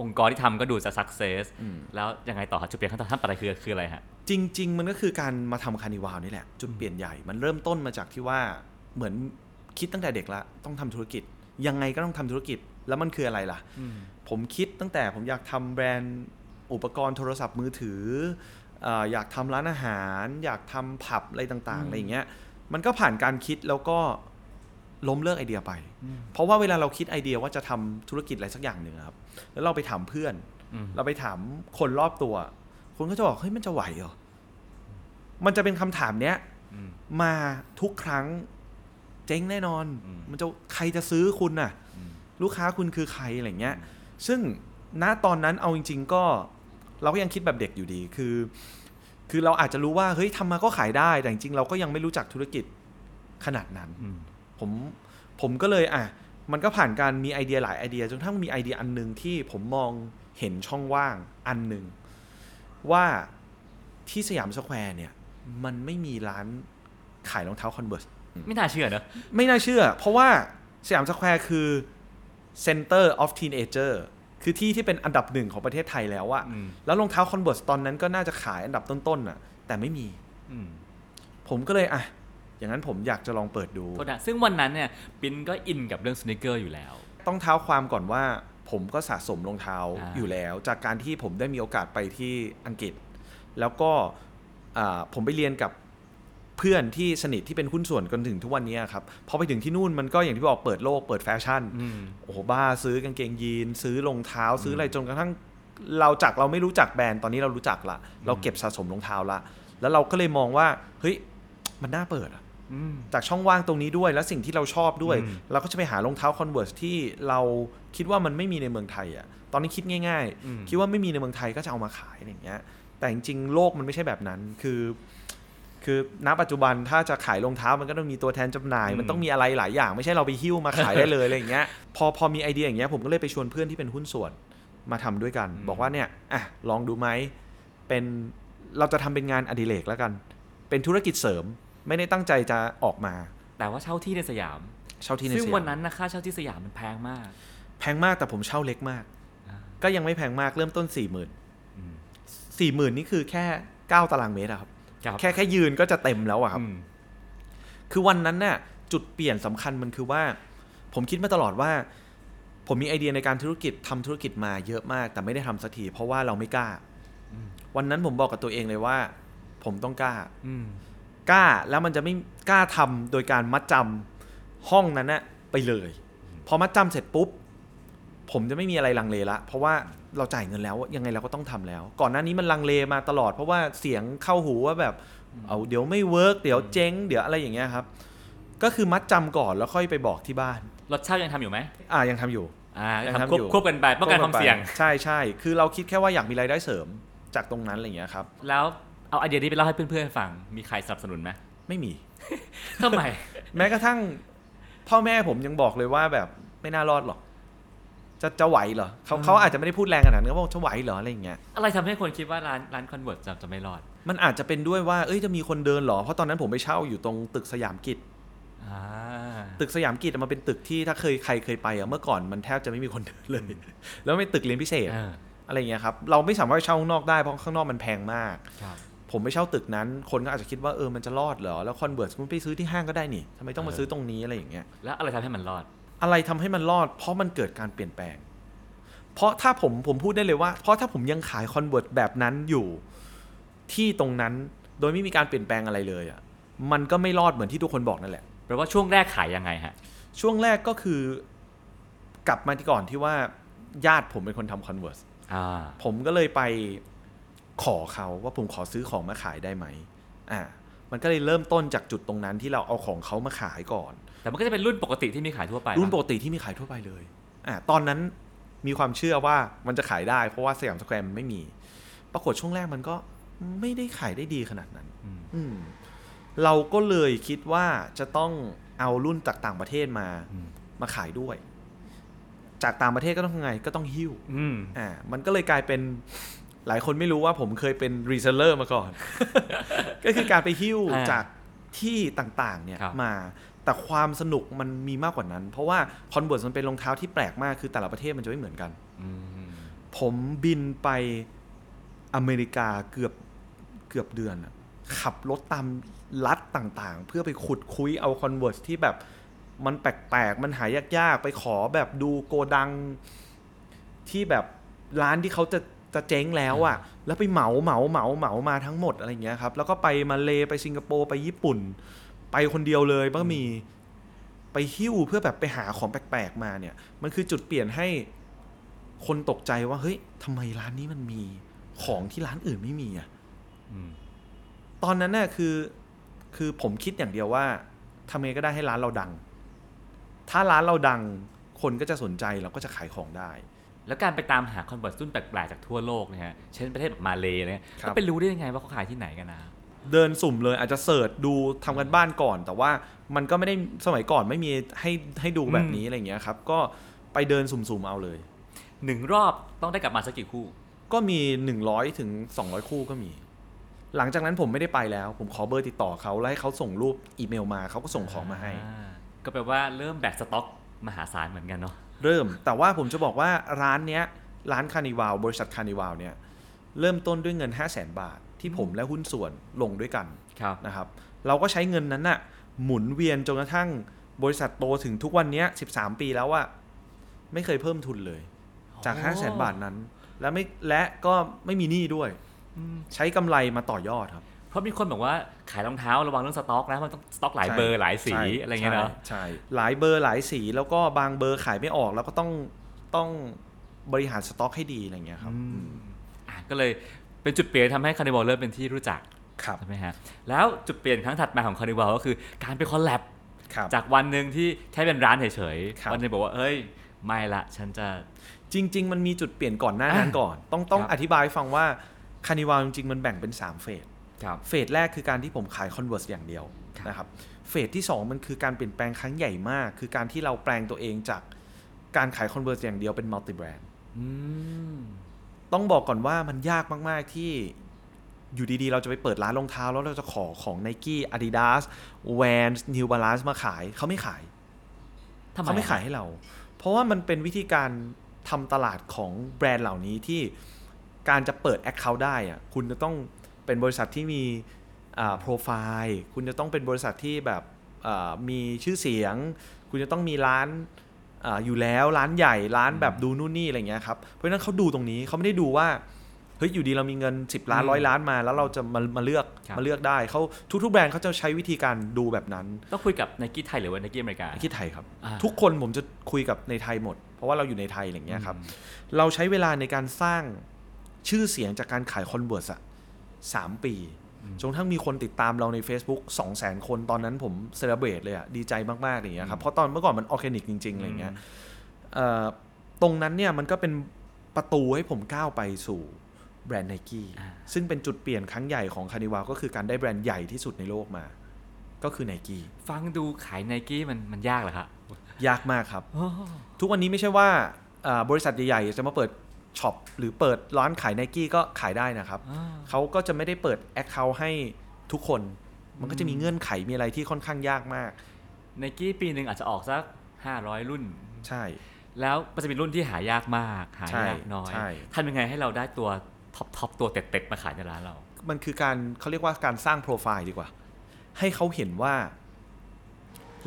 องค์กรที่ทำก็ดูจะ success อืมแล้วยังไงต่อครับจุดเปลี่ยนขั้นตอนขั้นต่อไปคือคืออะไรฮะ จริง ๆ มันก็คือการมาทำคานิวาลนี่แหละ จุดเปลี่ยนใหญ่มันเริ่มต้นมาจากที่ว่าเหมือนคิดตั้งแต่เด็กละต้องทำธุรกิจ ยังไงก็ต้องทำธุรกิจแล้วมันคืออะไรล่ะ ผมคิดตั้งแต่ผมอยากทำแบรนด์อุปกรณ์โทรศัพท์มือถือเอ่ออยากทำร้านอาหาร อยากทำผับอะไรต่างๆอะไรอย่างเงี้ยมันก็ผ่านการคิดแล้วก็ล้มเลิกไอเดียไป เพราะว่าเวลาเราคิดไอเดียว่าจะทำธุรกิจอะไรสักอย่างหนึ่งอะครับ แล้วเราไปถามเพื่อนอืมเราไปถามคนรอบตัว คนก็จะบอกเฮ้ยมันจะไหวเหรอ มันจะเป็นคำถามเนี้ยอืมมาทุกครั้งเจ๊งแน่นอนอืมมันจะใครจะซื้อคุณน่ะอืมลูกค้าคุณคือใครอะไรเงี้ย ซึ่งณตอนนั้นเอาจริง ๆ ก็ เราก็ยังคิดแบบเด็กอยู่ดีคือ คือเราอาจจะรู้ว่าเฮ้ยทำมาก็ขายได้แต่จริงๆเราก็ยังไม่รู้จักธุรกิจขนาดนั้นอืมผมผมก็เลยอะมันก็ผ่านการมีไอเดียหลายไอเดียจนกระทั่งมีไอเดียอันหนึ่งที่ผมมองเห็นช่องว่างอันหนึ่งว่าที่สยามสแควร์เนี่ย มันไม่มีร้านขายรองเท้า Converse ไม่น่าเชื่อเนอะไม่น่าเชื่อ เพราะว่าสยามสแควร์คือ Center of Teenager คือที่ที่เป็นอันดับหนึ่งของประเทศไทยแล้วอะอืมแล้วรองเท้า Converse ตอนนั้นก็น่าจะขายอันดับต้นๆอะแต่ไม่มีอืมผมก็เลยอะอย่างนั้นผมอยากจะลองเปิดดูโทษนะซึ่งวันนั้นเนี่ยปิ๊นก็อินกับเรื่อง sneaker อยู่แล้ว ต้องเท้าความก่อนว่าผมก็สะสมรองเท้าอ่าอยู่แล้ว จากการที่ผมได้มีโอกาสไปที่อังกฤษ แล้วก็อ่าผมไปเรียนกับ เพื่อนที่สนิทที่เป็นหุ้นส่วนจนถึงทุกวันนี้ครับพอไปถึงที่นู่นมันก็อย่างที่บอกเปิดโลกเปิดแฟชั่นอืมโอ้โหบ้าซื้อกางเกงยีน ซื้อรองเท้า ซื้ออะไรจนกระทั่งเราจากเราไม่รู้จักแบรนด์ตอนนี้เรารู้จักละเราเก็บสะสมรองเท้าละแล้วเราก็เลยมองว่าเฮ้ยมันน่าเปิดอะอืมจากช่องว่างตรงนี้ด้วยและสิ่งที่เราชอบด้วยอืมเราก็จะไปหารองเท้า Converse ที่เราคิดว่ามันไม่มีในเมืองไทยอะ่ะตอนนี้คิดง่ายอืมๆคิดว่าไม่มีในเมืองไทยก็จะเอามาขายอะไรอย่างเงี้ย แต่จริงๆโลกมันไม่ใช่แบบนั้นคือ คือณปัจจุบันถ้าจะขายรองเท้ามันก็ต้องมีตัวแทนจำหน่าย มันต้องมีอะไรหลายอย่าง ไม่ใช่เราไปหิ้วมาขายได้เลยอะไรอย่างเงี้ยพอพอมีไอเดียอย่างเงี้ยผมก็เลยไปชวนเพื่อนที่เป็นหุ้นส่วนมาทำด้วยกัน บอกว่าเนี่ยอะลองดูไหมเป็นเราจะทำเป็นงานอดิเรกแล้วกัน เป็นธุรกิจเสริมไม่ได้ตั้งใจจะออกมา แต่ว่าเช่าที่ในสยามเช่าที่ในซึ่งสยามวันนั้นนะค่าเช่าที่สยามมันแพงมาก แพงมากแต่ผมเช่าเล็กมากอ่าก็ยังไม่แพงมากเริ่มต้น4ี่หมื่นอืมสี่หมื่นนี่คือแค่9ตารางเมตรอะครับครับ แค่แค่ยืนก็จะเต็มแล้วอะครับอืมคือวันนั้นน่ะ จุดเปลี่ยนสำคัญมันคือว่า ผมคิดมาตลอดว่า ผมมีไอเดียในการธุรกิจทำธุรกิจมาเยอะมาก แต่ไม่ได้ทำสักทีเพราะว่าเราไม่กล้า วันนั้นผมบอกกับตัวเองเลยว่า ผมต้องกล้า อืมกล้าแล้วมันจะไม่กล้าทำโดยการมัดจำห้องนั้นนะไปเลย พอมัดจำเสร็จปุ๊บ ผมจะไม่มีอะไรลังเลละ เพราะว่าเราจ่ายเงินแล้วยังไงเราก็ต้องทำแล้ว ก่อนหน้านี้มันลังเลมาตลอด เพราะว่าเสียงเข้าหูว่าแบบเอาเดี๋ยวไม่ work เดี๋ยวเจ๊งเดี๋ยวอะไรอย่างเงี้ยครับ ก็คือมัดจำก่อนแล้วค่อยไปบอกที่บ้านรถเช่ายังทำอยู่ไหมอ่ายังทำอยู่อ่ายังทำทำควบอยู่ควบกันไปป้องกันความเสี่ยงใช่ใช่คือเราคิดแค่ว่าอยากมีรายได้เสริมจากตรงนั้นอะไรอย่างเงี้ยครับแล้วเอาไอเดียนี้ไปเล่าให้เพื่อนๆฟังมีใครสนับสนุนไหมไม่มีทำไมแม้กระทั่งพ่อแม่ผมยังบอกเลยว่าแบบไม่น่ารอดหรอก จะจะไหวเหรอเขาเขาอาจจะไม่ได้พูดแรงขนาดนั้นเขาบอกจะไหวเหรออะไรอย่างเงี้ยอะไรทำให้คนคิดว่าร้านร้าน Converse จะจะไม่รอด มันอาจจะเป็นด้วยว่าเอ้ยจะมีคนเดินเหรอ เพราะตอนนั้นผมไปเช่าอยู่ตรงตึกสยามกิจอ่าตึกสยามกิจอะมันเป็นตึกที่ถ้าเคยใครเคยไปอะเมื่อก่อนมันแทบจะไม่มีคนเดินเลย แล้วเป็นตึกเรียนพิเศษเอออะไรอย่างเงี้ยครับเราไม่สามารถเช่าข้างนอกได้เพราะข้างนอกมันแพงมากครับผมไปเช่าตึกนั้น คนก็อาจจะคิดว่าเออมันจะรอดเหรอแล้ว Converse คุณไปซื้อที่ห้างก็ได้นี่ทำไมต้องมาเออซื้อตรงนี้อะไรอย่างเงี้ยแล้วอะไรทำให้มันรอด อะไรทำให้มันรอด เพราะมันเกิดการเปลี่ยนแปลง เพราะถ้าผมผมพูดได้เลยว่า เพราะถ้าผมยังขาย Converse แบบนั้นอยู่ที่ตรงนั้นโดยไม่มีการเปลี่ยนแปลงอะไรเลยอะ่ะมันก็ไม่รอดเหมือนที่ทุกคนบอกนั่นแหละแปลว่าช่วงแรกขายยังไงฮะ ช่วงแรกก็คือกลับมาที่ก่อนที่ว่าญาติผมเป็นคนทำ Converse อ่าผมก็เลยไปขอเขาว่าผมขอซื้อของมาขายได้ไหมอ่ามันก็เลยเริ่มต้นจากจุดตรงนั้นที่เราเอาของเขามาขายก่อน แต่มันก็จะเป็นรุ่นปกติที่มีขายทั่วไปรุ่นปปะกติที่มีขายทั่วไปเลยอ่าตอนนั้นมีความเชื่อว่ามันจะขายได้ เพราะว่าสยามสแควร์มันไม่มี ปรากฏช่วงแรกมันก็ไม่ได้ขายได้ดีขนาดนั้นอืมอืมเราก็เลยคิดว่าจะต้องเอารุ่นจากต่างประเทศมาอืมมาขายด้วย จากต่างประเทศก็ต้องทำไงก็ต้องหิ้วอืมอ่ามันก็เลยกลายเป็นหลายคนไม่รู้ว่าผมเคยเป็น reseller มาก่อน ก็คือการไปหิ้วอ่าจากที่ต่างๆเนี่ยครับมา แต่ความสนุกมันมีมากกว่านั้น เพราะว่า Converse มันเป็นรองเท้าที่แปลกมากคือแต่ละประเทศมันจะไม่เหมือนกันมผมบินไปอเมริกาเกือบเกือบเดือนอะขับรถตามรัฐต่างๆ เพื่อไปขุดคุ้ยเอา Converse ที่แบบมันแปลกๆ มันหายากๆ ไปขอแบบดูโกดังที่แบบร้านที่เขาจะจะเจ๊งแล้วอะแล้วไปเหมาเหมาเหมาเหมามาทั้งหมดอะไรอย่างเงี้ยครับ แล้วก็ไปมาเลไปสิงคโปร์ไปญี่ปุ่น ไปคนเดียวเลยก็มีไปหิ้วเพื่อแบบไปหาของแปลกๆมาเนี่ย มันคือจุดเปลี่ยนให้คนตกใจว่าเฮ้ยทำไมร้านนี้มันมีของที่ร้านอื่นไม่มีอะอืมตอนนั้นน่ะคือ คือผมคิดอย่างเดียวว่าทำไงก็ได้ให้ร้านเราดัง ถ้าร้านเราดัง คนก็จะสนใจเราก็จะขายของได้ แล้วการไปตามหา Converse รุ่นแปลกๆจากทั่วโลกเนี่ยฮะเช่นประเทศแบบมาเลเนี่ยครับก็ไปรู้ได้ยังไงว่าเขาขายที่ไหนกันนะ เดินสุ่มเลยอาจจะ search ดูทำการบ้านก่อน แต่ว่ามันก็ไม่ได้สมัยก่อนไม่มีให้ให้ดูแบบนี้อะไรอย่างเงี้ยครับ ก็ไปเดินสุ่มๆเอาเลยหนึ่งรอบต้องได้กลับมาสักกี่คู่ ก็มี 100ถึง200 คู่ก็มี หลังจากนั้นผมไม่ได้ไปแล้ว ผมขอเบอร์ติดต่อเขาแล้วให้เขาส่งรูปอีเมลมาเขาก็ส่งของมาให้อ่าก็แปลว่าเริ่มแบกสต็อกมหาศาลเหมือนกันเนาะเริ่มแต่ว่าผมจะบอกว่าร้านเนี้ยร้านคานิวาลบริษัทคานิวาลเนี่ยเริ่มต้นด้วยเงิน 5 0 0แสนบาท ที่ผมและหุ้นส่วนลงด้วยกันครับนะครับ เราก็ใช้เงินนั้นน่ะ หมุนเวียนจนกระทั่งบริษัทโตถึงทุกวันเนี้ย13 ปีแล้วอะไม่เคยเพิ่มทุนเลย จาก5 0 0แสนบาทนั้น และไม่และก็ไม่มีหนี้ด้วย ใช้กำไรมาต่อยอดครับ เพราะมีคนบอกว่าขายรองเท้าระวังเรื่องสต็อกนะมันต้องสต็อกหลายใช่เบอร์หลายสีใช่อะไรเงี้ยเนาะใช่ใช่หลายเบอร์หลายสีแล้วก็บางเบอร์ขายไม่ออกแล้วก็ต้องต้องบริหารสต็อกให้ดีอะไรอย่างเงี้ยครับอืมอืมอะก็เลย เป็นจุดเปลี่ยนทำให้ Carnival เริ่มเป็นที่รู้จักครับใช่ไหมฮะแล้วจุดเปลี่ยนครั้งถัดมาของ Carnival ก็คือการไป collab ครับจากวันหนึ่งที่แค่เป็นร้านเฉยๆครับวันหนึ่งบอกว่าเอ้ยไม่ละฉันจะจริง ๆ มันมีจุดเปลี่ยนก่อนหน้านั้นอะก่อน ต้องต้องครับอธิบายให้ฟังว่าCarnival จริงๆ มันแบ่งเป็น 3 phase ครับ phase แรกคือการที่ผมขาย Converse อย่างเดียวครับนะครับ phase ที่ 2 มันคือการเปลี่ยนแปลงครั้งใหญ่มาก คือการที่เราแปลงตัวเองจากการขาย Converse อย่างเดียวเป็น multi-brand อืม ต้องบอกก่อนว่ามันยากมาก ๆ ที่อยู่ดี ๆ เราจะไปเปิดร้านรองเท้า แล้วเราจะขอของ Nike Adidas Vans New Balance มาขายเขาไม่ขายทำไมเขาไม่ขายให้เรา เพราะว่ามันเป็นวิธีการทำตลาดของแบรนด์เหล่านี้ที่การจะเปิด Account ได้อะคุณจะต้องเป็นบริษัทที่มีโปรไฟล์คุณจะต้องเป็นบริษัทที่แบบอ่ามีชื่อเสียง คุณจะต้องมีร้าน อาอยู่แล้วร้านใหญ่ร้านแบบดูนู่นนี่อะไรเงี้ยครับเพราะฉะนั้นเขาดูตรงนี้เขาไม่ได้ดูว่าเฮ้ยอยู่ดีเรามีเงิน 10 ล้านร้อยล้านมาแล้วเราจะมามาเลือกครับมาเลือกได้เขาทุกๆแบรนด์เขาจะใช้วิธีการดูแบบนั้นต้องคุยกับไนกี้ไทยหรือว่าไนกี้อเมริกาคิดไทยครับอ่าทุกคนผมจะคุยกับในไทยหมด เพราะว่าเราอยู่ในไทยอะไรอย่างเงี้ยครับเราใช้เวลาในการสร้างชื่อเสียงจากการขาย Converse อะสามปี จนกระทั่งมีคนติดตามเราใน Facebook 2 0 0 0 0 0 คนตอนนั้นผม celebrate เลยอะดีใจมากๆอย่างเงี้ยครับเพราะตอนเมื่อก่อนมันออร์แกนิกจริงๆอะไรอย่างเงี้ยเอ่อตรงนั้นเนี่ยมันก็เป็นประตูให้ผมก้าวไปสู่แบรนด์ไนกี้อ่าซึ่งเป็นจุดเปลี่ยนครั้งใหญ่ของ Carnival ก็คือการได้แบรนด์ใหญ่ที่สุดในโลกมา ก็คือไนกี้ฟังดูขายไนกี้มันมันยากเหรอครับยากมากครับ ทุกวันนี้ไม่ใช่ว่าอ่าบริษัทใหญ่ๆจะมาเปิด shop หรือเปิดร้านขายไนกี้ก็ขายได้นะครับ เขาก็จะไม่ได้เปิด Account ให้ทุกคน มันก็จะมีเงื่อนไขมีอะไรที่ค่อนข้างยากมากไนกี้ปีหนึ่งอาจจะออกสัก 500 รุ่น ใช่ แล้วมันจะเป็นรุ่นที่หายากมาก หาใช่ยากน้อยใช่ทำยังไงให้เราได้ตัว top top ตัวเด็ดๆมาขายในร้านเรา มันคือการเขาเรียกว่าการสร้างโปรไฟล์ดีกว่า ให้เขาเห็นว่า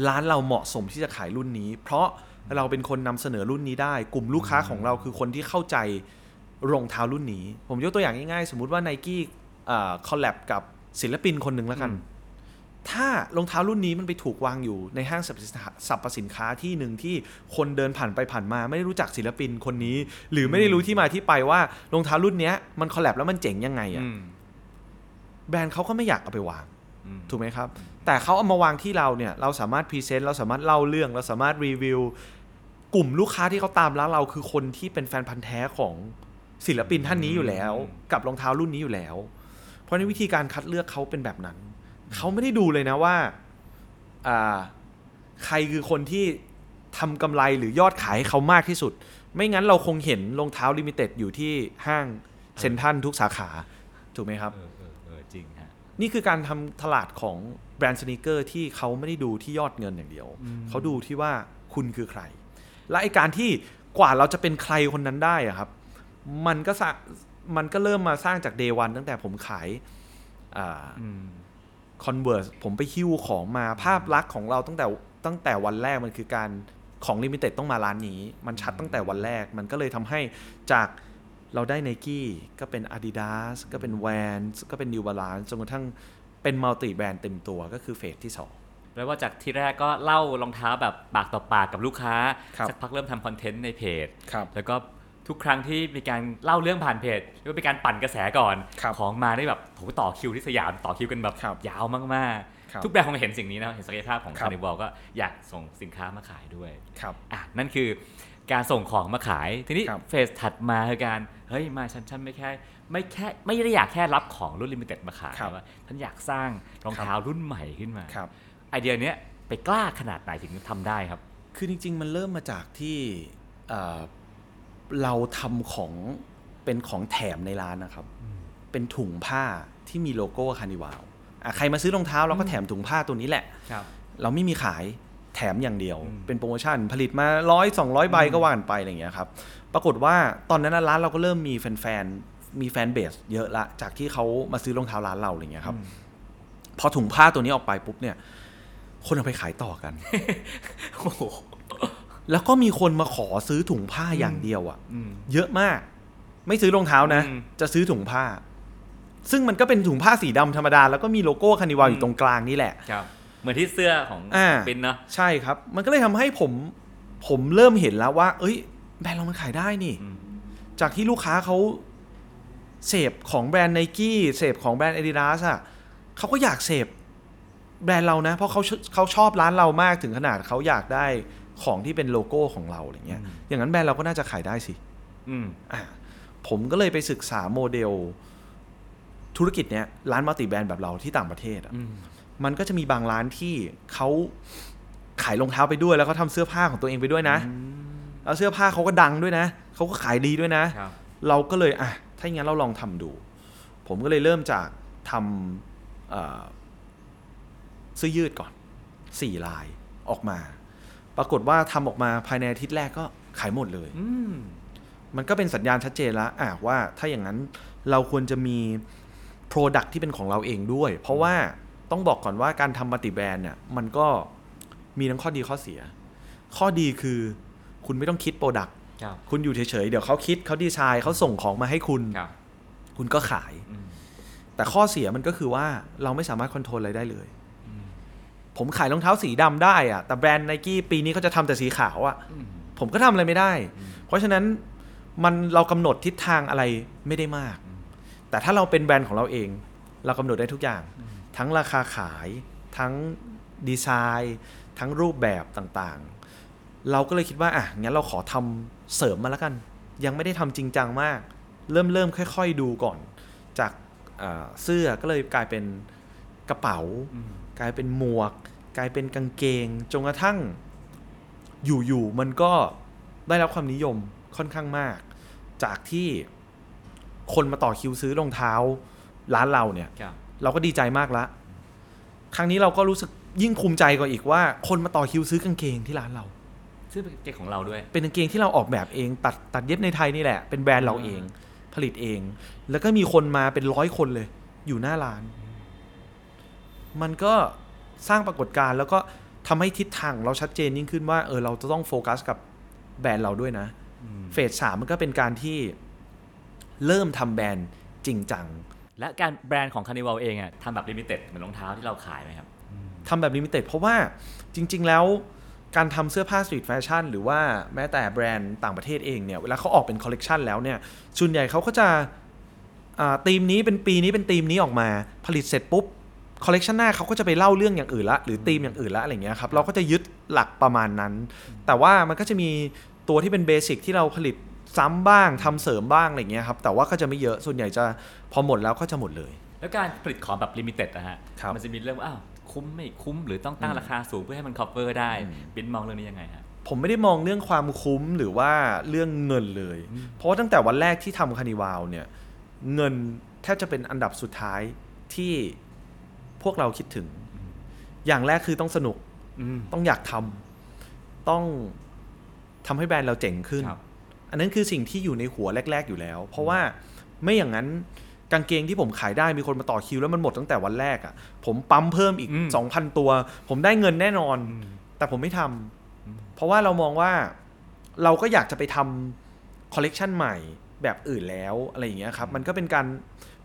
ร้านเราเหมาะสมที่จะขายรุ่นนี้ เพราะ เราเป็นคนนำเสนอรุ่นนี้ได้ กลุ่มลูกค้าของเราคือคนที่เข้าใจรองเท้ารุ่นนี้ ผมยกตัวอย่างง่ายๆ สมมุติว่า n i กี้คอลแลบกับศิลปินคนหนึ่งแล้วกันอืมถ้ารองเท้ารุ่นนี้มันไปถูกวางอยู่ในห้างสรรพสินค้าสรรพสินค้าที่หนึ่งที่คนเดินผ่านไปผ่านมา ไม่ได้รู้จักศิลปินคนนี้ หรือไม่ได้รู้ที่มาที่ไปว่ารองเท้ารุ่นเนี้ยมันคอลแลบแล้วมันเจ๋งยังไงอะอืมแบรนด์เขาก็ไม่อยากเอาไปวางอืมถูกไหมครับ แต่เขาเอามาวางที่เราเนี่ย เราสามารถพรีเซนต์ เราสามารถเล่าเรื่อง เราสามารถรีวิว กลุ่มลูกค้าที่เขาตามร้านเราคือคนที่เป็นแฟนพันธ์แท้ของศิลปินท่านนี้อยู่แล้ว กับรองเท้ารุ่นนี้อยู่แล้ว เพราะในวิธีการคัดเลือกเขาเป็นแบบนั้นเขาไม่ได้ดูเลยนะว่าอ่าใครคือคนที่ทำกำไรหรือยอดขายให้เขามากที่สุด ไม่งั้นเราคงเห็นรองเท้า limited อยู่ที่ห้างเซ็นทรัลทุกสาขา ถูกไหมครับ เออเออเออจริงฮะ นี่คือการทำตลาดของแบรนด์สน e เกอร์ที่เขาไม่ได้ดูที่ยอดเงินอย่างเดียว เขาดูที่ว่าคุณคือใคร และไอ้การที่กว่าเราจะเป็นใครคนนั้นได้อะครับ มันก็สร้างมันก็เริ่มมาสร้างจาก day one ตั้งแต่ผมขายอืม Converse ผมไปหิ้วของมาภาพลักษณ์ของเราตั้งแต่ตั้งแต่วันแรกมันคือการของ limited ต้องมาร้านนี้ มันชัดตั้งแต่วันแรกมันก็เลยทำให้จากเราได้ n i กี้ก็เป็น Adidas ก็เป็น Vans ก็เป็น New Balance จนกระทั่งเป็น multi-brand เต็มตัวก็คือเฟสที่ 2 แปลว่าจากที่แรกก็เล่ารองเท้าแบบปากต่อปากกับลูกค้าครับสักพักเริ่มทำคอนเทนต์ในเพจครับแล้วก็ทุกครั้งที่มีการเล่าเรื่องผ่านเพจหรือว่าเป็นการปั่นกระแสก่อนครับของมาได้แบบโหต่อคิวที่สยามต่อคิวกันแบบครับยาวมากครับๆทุกแบรนด์คงเห็นสิ่งนี้นะเห็นศักยภาพของครัคาบนิวอลก็อยากส่งสินค้ามาขายด้วยครับอะนั่นคือการส่งของมาขาย ทีนี้ครับเฟสถัดมาคือการเฮ้ยมาฉันฉันไม่แค่ไม่แค่ไม่ได้อยากแค่รับของรุ่น limited มาขายครับแต่ว่าฉันอยากสร้างรองเท้ารุ่นใหม่ขึ้นมาครับ ไอเดียเนี้ยไปกล้าขนาดไหนถึงทำได้ครับ คือจริง ๆ มันเริ่มมาจากที่เอ่อเราทำของเป็นของแถมในร้านนะครับ เป็นถุงผ้าที่มีโลโก้ Carnival อะใครมาซื้อรองเท้าเราก็แถมถุงผ้าตัวนี้แหละ ครับ เราไม่มีขายแถมอย่างเดียว อืม เป็นโปรโมชั่นผลิตมาร้อยสองร้อยใบก็ว่ากันไปอะไรอย่างเงี้ยครับ ปรากฏว่าตอนนั้นนะร้านเราก็เริ่มมีแฟนๆ มี fanbase เยอะละ จากที่เขามาซื้อรองเท้าร้านเราอะไรอย่างเงี้ยครับ พอถุงผ้าตัวนี้ออกไปปุ๊บเนี่ย คนเอาไปขายต่อกัน โอ้โห แล้วก็มีคนมาขอซื้อถุงผ้าอย่างเดียวอะ่ะอืมเยอะมาก ไม่ซื้อรองเท้านะอืมจะซื้อถุงผ้า ซึ่งมันก็เป็นถุงผ้าสีดำธรรมดา แล้วก็มีโลโก้ Carnival อยู่ตรงกลางนี่แหละ ครับ เหมือนที่เสื้อของอ่าปิ๊นเนาะ ใช่ครับ มันก็เลยทำให้ผม ผมเริ่มเห็นแล้วว่า เอ้ย แบรนด์เรามันขายได้นี่อืมจากที่ลูกค้าเขาเสพของแบรนด์ไนกี้เสพของแบรนด์ Adidas อะเขาก็อยากเสพ แบรนด์เรานะ เพราะเขาชเขาชอบร้านเรามากถึงขนาดเขาอยากได้ของที่เป็นโลโก้ของเราอะไรเงี้ยอืมอย่างนั้นแบรนด์เราก็น่าจะขายได้สิ อืมอะผมก็เลยไปศึกษาโมเดล ธุรกิจเนี้ยร้านมัลติแบรนด์แบบเราที่ต่างประเทศอะอืมมันก็จะมีบางร้านที่เขาขายรองเท้าไปด้วยแล้วเขาทำเสื้อผ้าของตัวเองไปด้วยนะแล้วเสื้อผ้าเขาก็ดังด้วยนะเขาก็ขายดีด้วยนะครับเราก็เลยอะถ้าอย่างนั้นเราลองทำดู ผมก็เลยเริ่มจากทำ เอ่อเสื้อยืดก่อนสี่ลายออกมา ปรากฏว่าทำออกมาภายในอาทิตย์แรกก็ขายหมดเลยอืมมันก็เป็นสัญญาณชัดเจนแล้วอะว่าถ้าอย่างนั้นเราควรจะมี Product ที่เป็นของเราเองด้วย เพราะว่าต้องบอกก่อนว่าการทำมัลติแบรนด์เนี่ยมันก็มีทั้งข้อดีข้อเสีย ข้อดีคือคุณไม่ต้องคิด Product ครับคุณอยู่เฉยๆ เดี๋ยวเขาคิดเขาดีไซน์เขาส่งของมาให้คุณครับคุณก็ขายอืมแต่ข้อเสียมันก็คือว่าเราไม่สามารถคอนโทรลอะไรได้เลย ผมขายรองเท้าสีดำได้อะแต่แบรนด์ไนกี้ปีนี้เขาจะทำแต่สีขาวอะอืมผมก็ทำอะไรไม่ได้ เพราะฉะนั้นมันเรากำหนดทิศทางอะไรไม่ได้มาก แต่ถ้าเราเป็นแบรนด์ของเราเอง เรากำหนดได้ทุกอย่าง ทั้งราคาขาย ทั้งดีไซน์ ทั้งรูปแบบต่างๆ เราก็เลยคิดว่าอะงั้นเราขอทำเสริมมาแล้วกัน ยังไม่ได้ทำจริงจังมาก เริ่มเริ่มค่อย ๆ ดูก่อน จากเอ่อเสื้อก็เลยกลายเป็นกระเป๋าอืม กลายเป็นหมวก กลายเป็นกางเกงจนกระทั่งอยู่ๆมันก็ได้รับความนิยมค่อนข้างมาก จากที่คนมาต่อคิวซื้อรองเท้าร้านเราเนี่ยครับเราก็ดีใจมากละ ครั้งนี้เราก็รู้สึกยิ่งภูมิใจกว่าอีกว่า คนมาต่อคิวซื้อกางเกงที่ร้านเราซึ่งเป็นเกงของเราด้วย เป็นกางเกงที่เราออกแบบเองตัดตัดเย็บในไทยนี่แหละ เป็นแบรนด์เราเอง ผลิตเอง แล้วก็มีคนมาเป็นร้อยคนเลย อยู่หน้าร้าน มันก็สร้างปรากฏการณ์แล้วก็ทำให้ทิศทางของเราชัดเจนยิ่งขึ้นว่าเออเราจะต้องโฟกัสกับแบรนด์เราด้วยนะเฟสสามมันก็เป็นการที่เริ่มทำแบรนด์จริงจัง และการแบรนด์ของ Carnival เองอะทำแบบ limited เหมือนรองเท้าที่เราขายไหมครับทำแบบ limited เพราะว่าจริง ๆ แล้วการทำเสื้อผ้า street fashion หรือว่าแม้แต่แบรนด์ต่างประเทศเองเนี่ยเวลาเขาออกเป็นคอลเลกชันแล้วเนี่ยส่วนใหญ่เขาก็จะอ่าธีมนี้เป็นปีนี้เป็นธีมนี้ออกมาผลิตเสร็จปุ๊บ คอลเลกชันหน้าเขาก็จะไปเล่าเรื่องอย่างอื่นละหรือธีมอย่างอื่นละอะไรเงี้ยครับเราก็จะยึดหลักประมาณนั้น แต่ว่ามันก็จะมีตัวที่เป็น basic ที่เราผลิตซ้ำบ้างทำเสริมบ้างอะไรเงี้ยครับแต่ว่าก็จะไม่เยอะส่วนใหญ่จะพอหมดแล้วก็จะหมดเลย แล้วการผลิตของแบบ limited นะฮะครับมันจะมีเรื่องว่าอ้าวคุ้มไม่คุ้มหรือต้องตั้งราคาสูงเพื่อให้มัน cover ได้อืมปิ๊นมองเรื่องนี้ยังไงฮะผมไม่ได้มองเรื่องความคุ้มหรือว่าเรื่องเงินเลย เพราะว่าตั้งแต่วันแรกที่ทำ Carnival เนี่ยเงินแทบจะเป็นอันดับสุดท้ายที่พ วกเราคิดถึง อย่างแรกคือต้องสนุกอืมต้องอยากทำต้องทำให้แบรนด์เราเจ๋งขึ้นครับอันนั้นคือสิ่งที่อยู่ในหัวแรก ๆ อยู่แล้ว เพราะว่าไม่อย่างนั้นกางเกงที่ผมขายได้มีคนมาต่อคิวแล้วมันหมดตั้งแต่วันแรกอะ่ะ ผมปั๊มเพิ่มอีกอืม2,000 ตัว ผมได้เงินแน่นอน แต่ผมไม่ทำเพราะว่าเรามองว่าเราก็อยากจะไปทำคอลเลกชันใหม่แบบอื่นแล้วอะไรอย่างเงี้ยครับ มันก็เป็นการ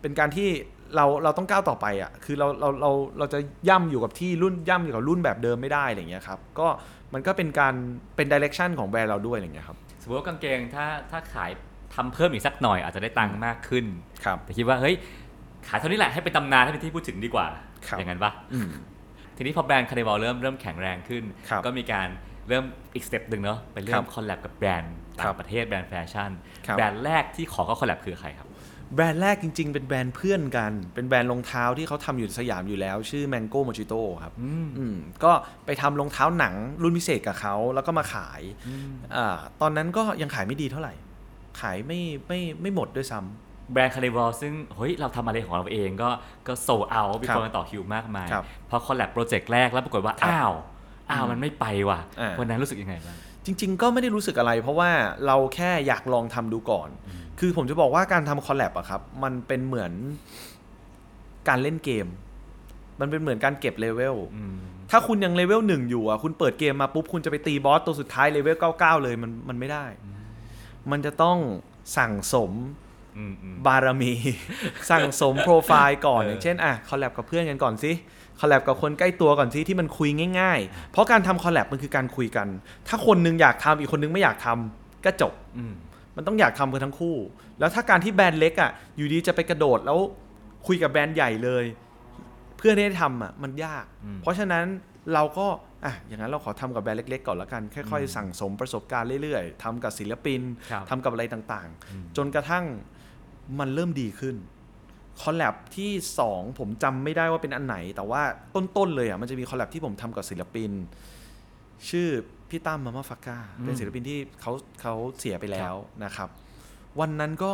เป็นการที่ เราเราต้องก้าวต่อไปอะ่ะคือเราเราเราเราจะย่ำอยู่กับที่รุ่นย่ำอยู่กับรุ่นแบบเดิมไม่ได้อะไรอย่างเงี้ยครับก็มันก็เป็นการเป็น direction ของแบรนด์เราด้วยอะไรอย่างเงี้ยครับสมมติว่ากางเกงถ้าถ้าขายทำเพิ่มอีกสักหน่อยอาจจะได้ตังค์มากขึ้นครับแต่คิดว่าเฮ้ยขายเท่านี้แหละให้เป็นตำนานให้เป็นที่พูดถึงดีกว่าครับอย่างนั้นปะอืมทีนี้พอแบรนด์ Carnival เริ่มเริ่มแข็งแรงขึ้นครับก็มีการเริ่มอีก step หนึ่งเนาะไปเริ่มครับ collab กับแบรนด์ครัต่าบงประเทศแบรนด์แฟชั่นครับแบรนด์แรกที่ขอเขา collab คือใครครับ แบรนด์แรกจริง ๆ เป็นแบรนด์เพื่อนกัน เป็นแบรนด์รองเท้าที่เขาทำอยู่สยามอยู่แล้ว ชื่อ Mango Mojito ครับอืมอืมก็ไปทำรองเท้าหนังรุ่นพิเศษกับเขาแล้วก็มาขายอ่าตอนนั้นก็ยังขายไม่ดีเท่าไหร่ ขายไม่ไม่ไม่หมดด้วยซ้ำแบรนด์ Carnival ซึ่งเฮ้ยเราทำอะไรของเราเองก็ก็โซเอามีครับคนมาต่อคิวมากมายครับพอ collab โปรเจกต์แรกแล้วปรากฏว่าครับอ้าว อ้าวมันไม่ไปว่ะอ่าวันนั้นรู้สึกยังไงบ้างจริง ๆ ก็ไม่ได้รู้สึกอะไร เพราะว่าเราแค่อยากลองทำดูก่อน คือผมจะบอกว่าการทำ collab อะครับ มันเป็นเหมือนการเล่นเกม มันเป็นเหมือนการเก็บเลเวลอืมถ้าคุณยังเลเวลหนึ่งอยู่อะคุณเปิดเกมมาปุ๊บ คุณจะไปตีบอสตัวสุดท้ายเลเวล99เลยมันมันไม่ได้ มันจะต้องสั่งสมอืมอืมบารมี สั่งสมโปรไฟล์ก่อนเอออย่างเช่นอะ collab กับเพื่อนกันก่อนสิ collab กับคนใกล้ตัวก่อนสิที่มันคุยง่าย ๆ เพราะการทำ collab มันคือการคุยกัน ถ้าคนนึงอยากทำอีกคนนึงไม่อยากทำก็จบอื มมันต้องอยากทำกันทั้งคู่ แล้วถ้าการที่แบรนด์เล็กอะ อยู่ดีจะไปกระโดดแล้วคุยกับแบรนด์ใหญ่เลย เพื่อที่จะทำอะมันยาก อืม เพราะฉะนั้นเราก็อะอย่างนั้นเราขอทำกับแบรนด์เล็ก ๆ ก่อนละกัน ค่อยๆ สั่งสมประสบการณ์เรื่อยๆทำกับศิลปินครับ ทำกับอะไรต่างอืมๆจนกระทั่งมันเริ่มดีขึ้น collab ที่ 2 ผมจำไม่ได้ว่าเป็นอันไหน แต่ว่าต้นๆเลยอะมันจะมี collab ที่ผมทำกับศิลปิน ชื่อ พี่ตั้ม Mamafaka เป็นศิลปินที่เขาเขาเสียไปแล้วนะครับ วันนั้นก็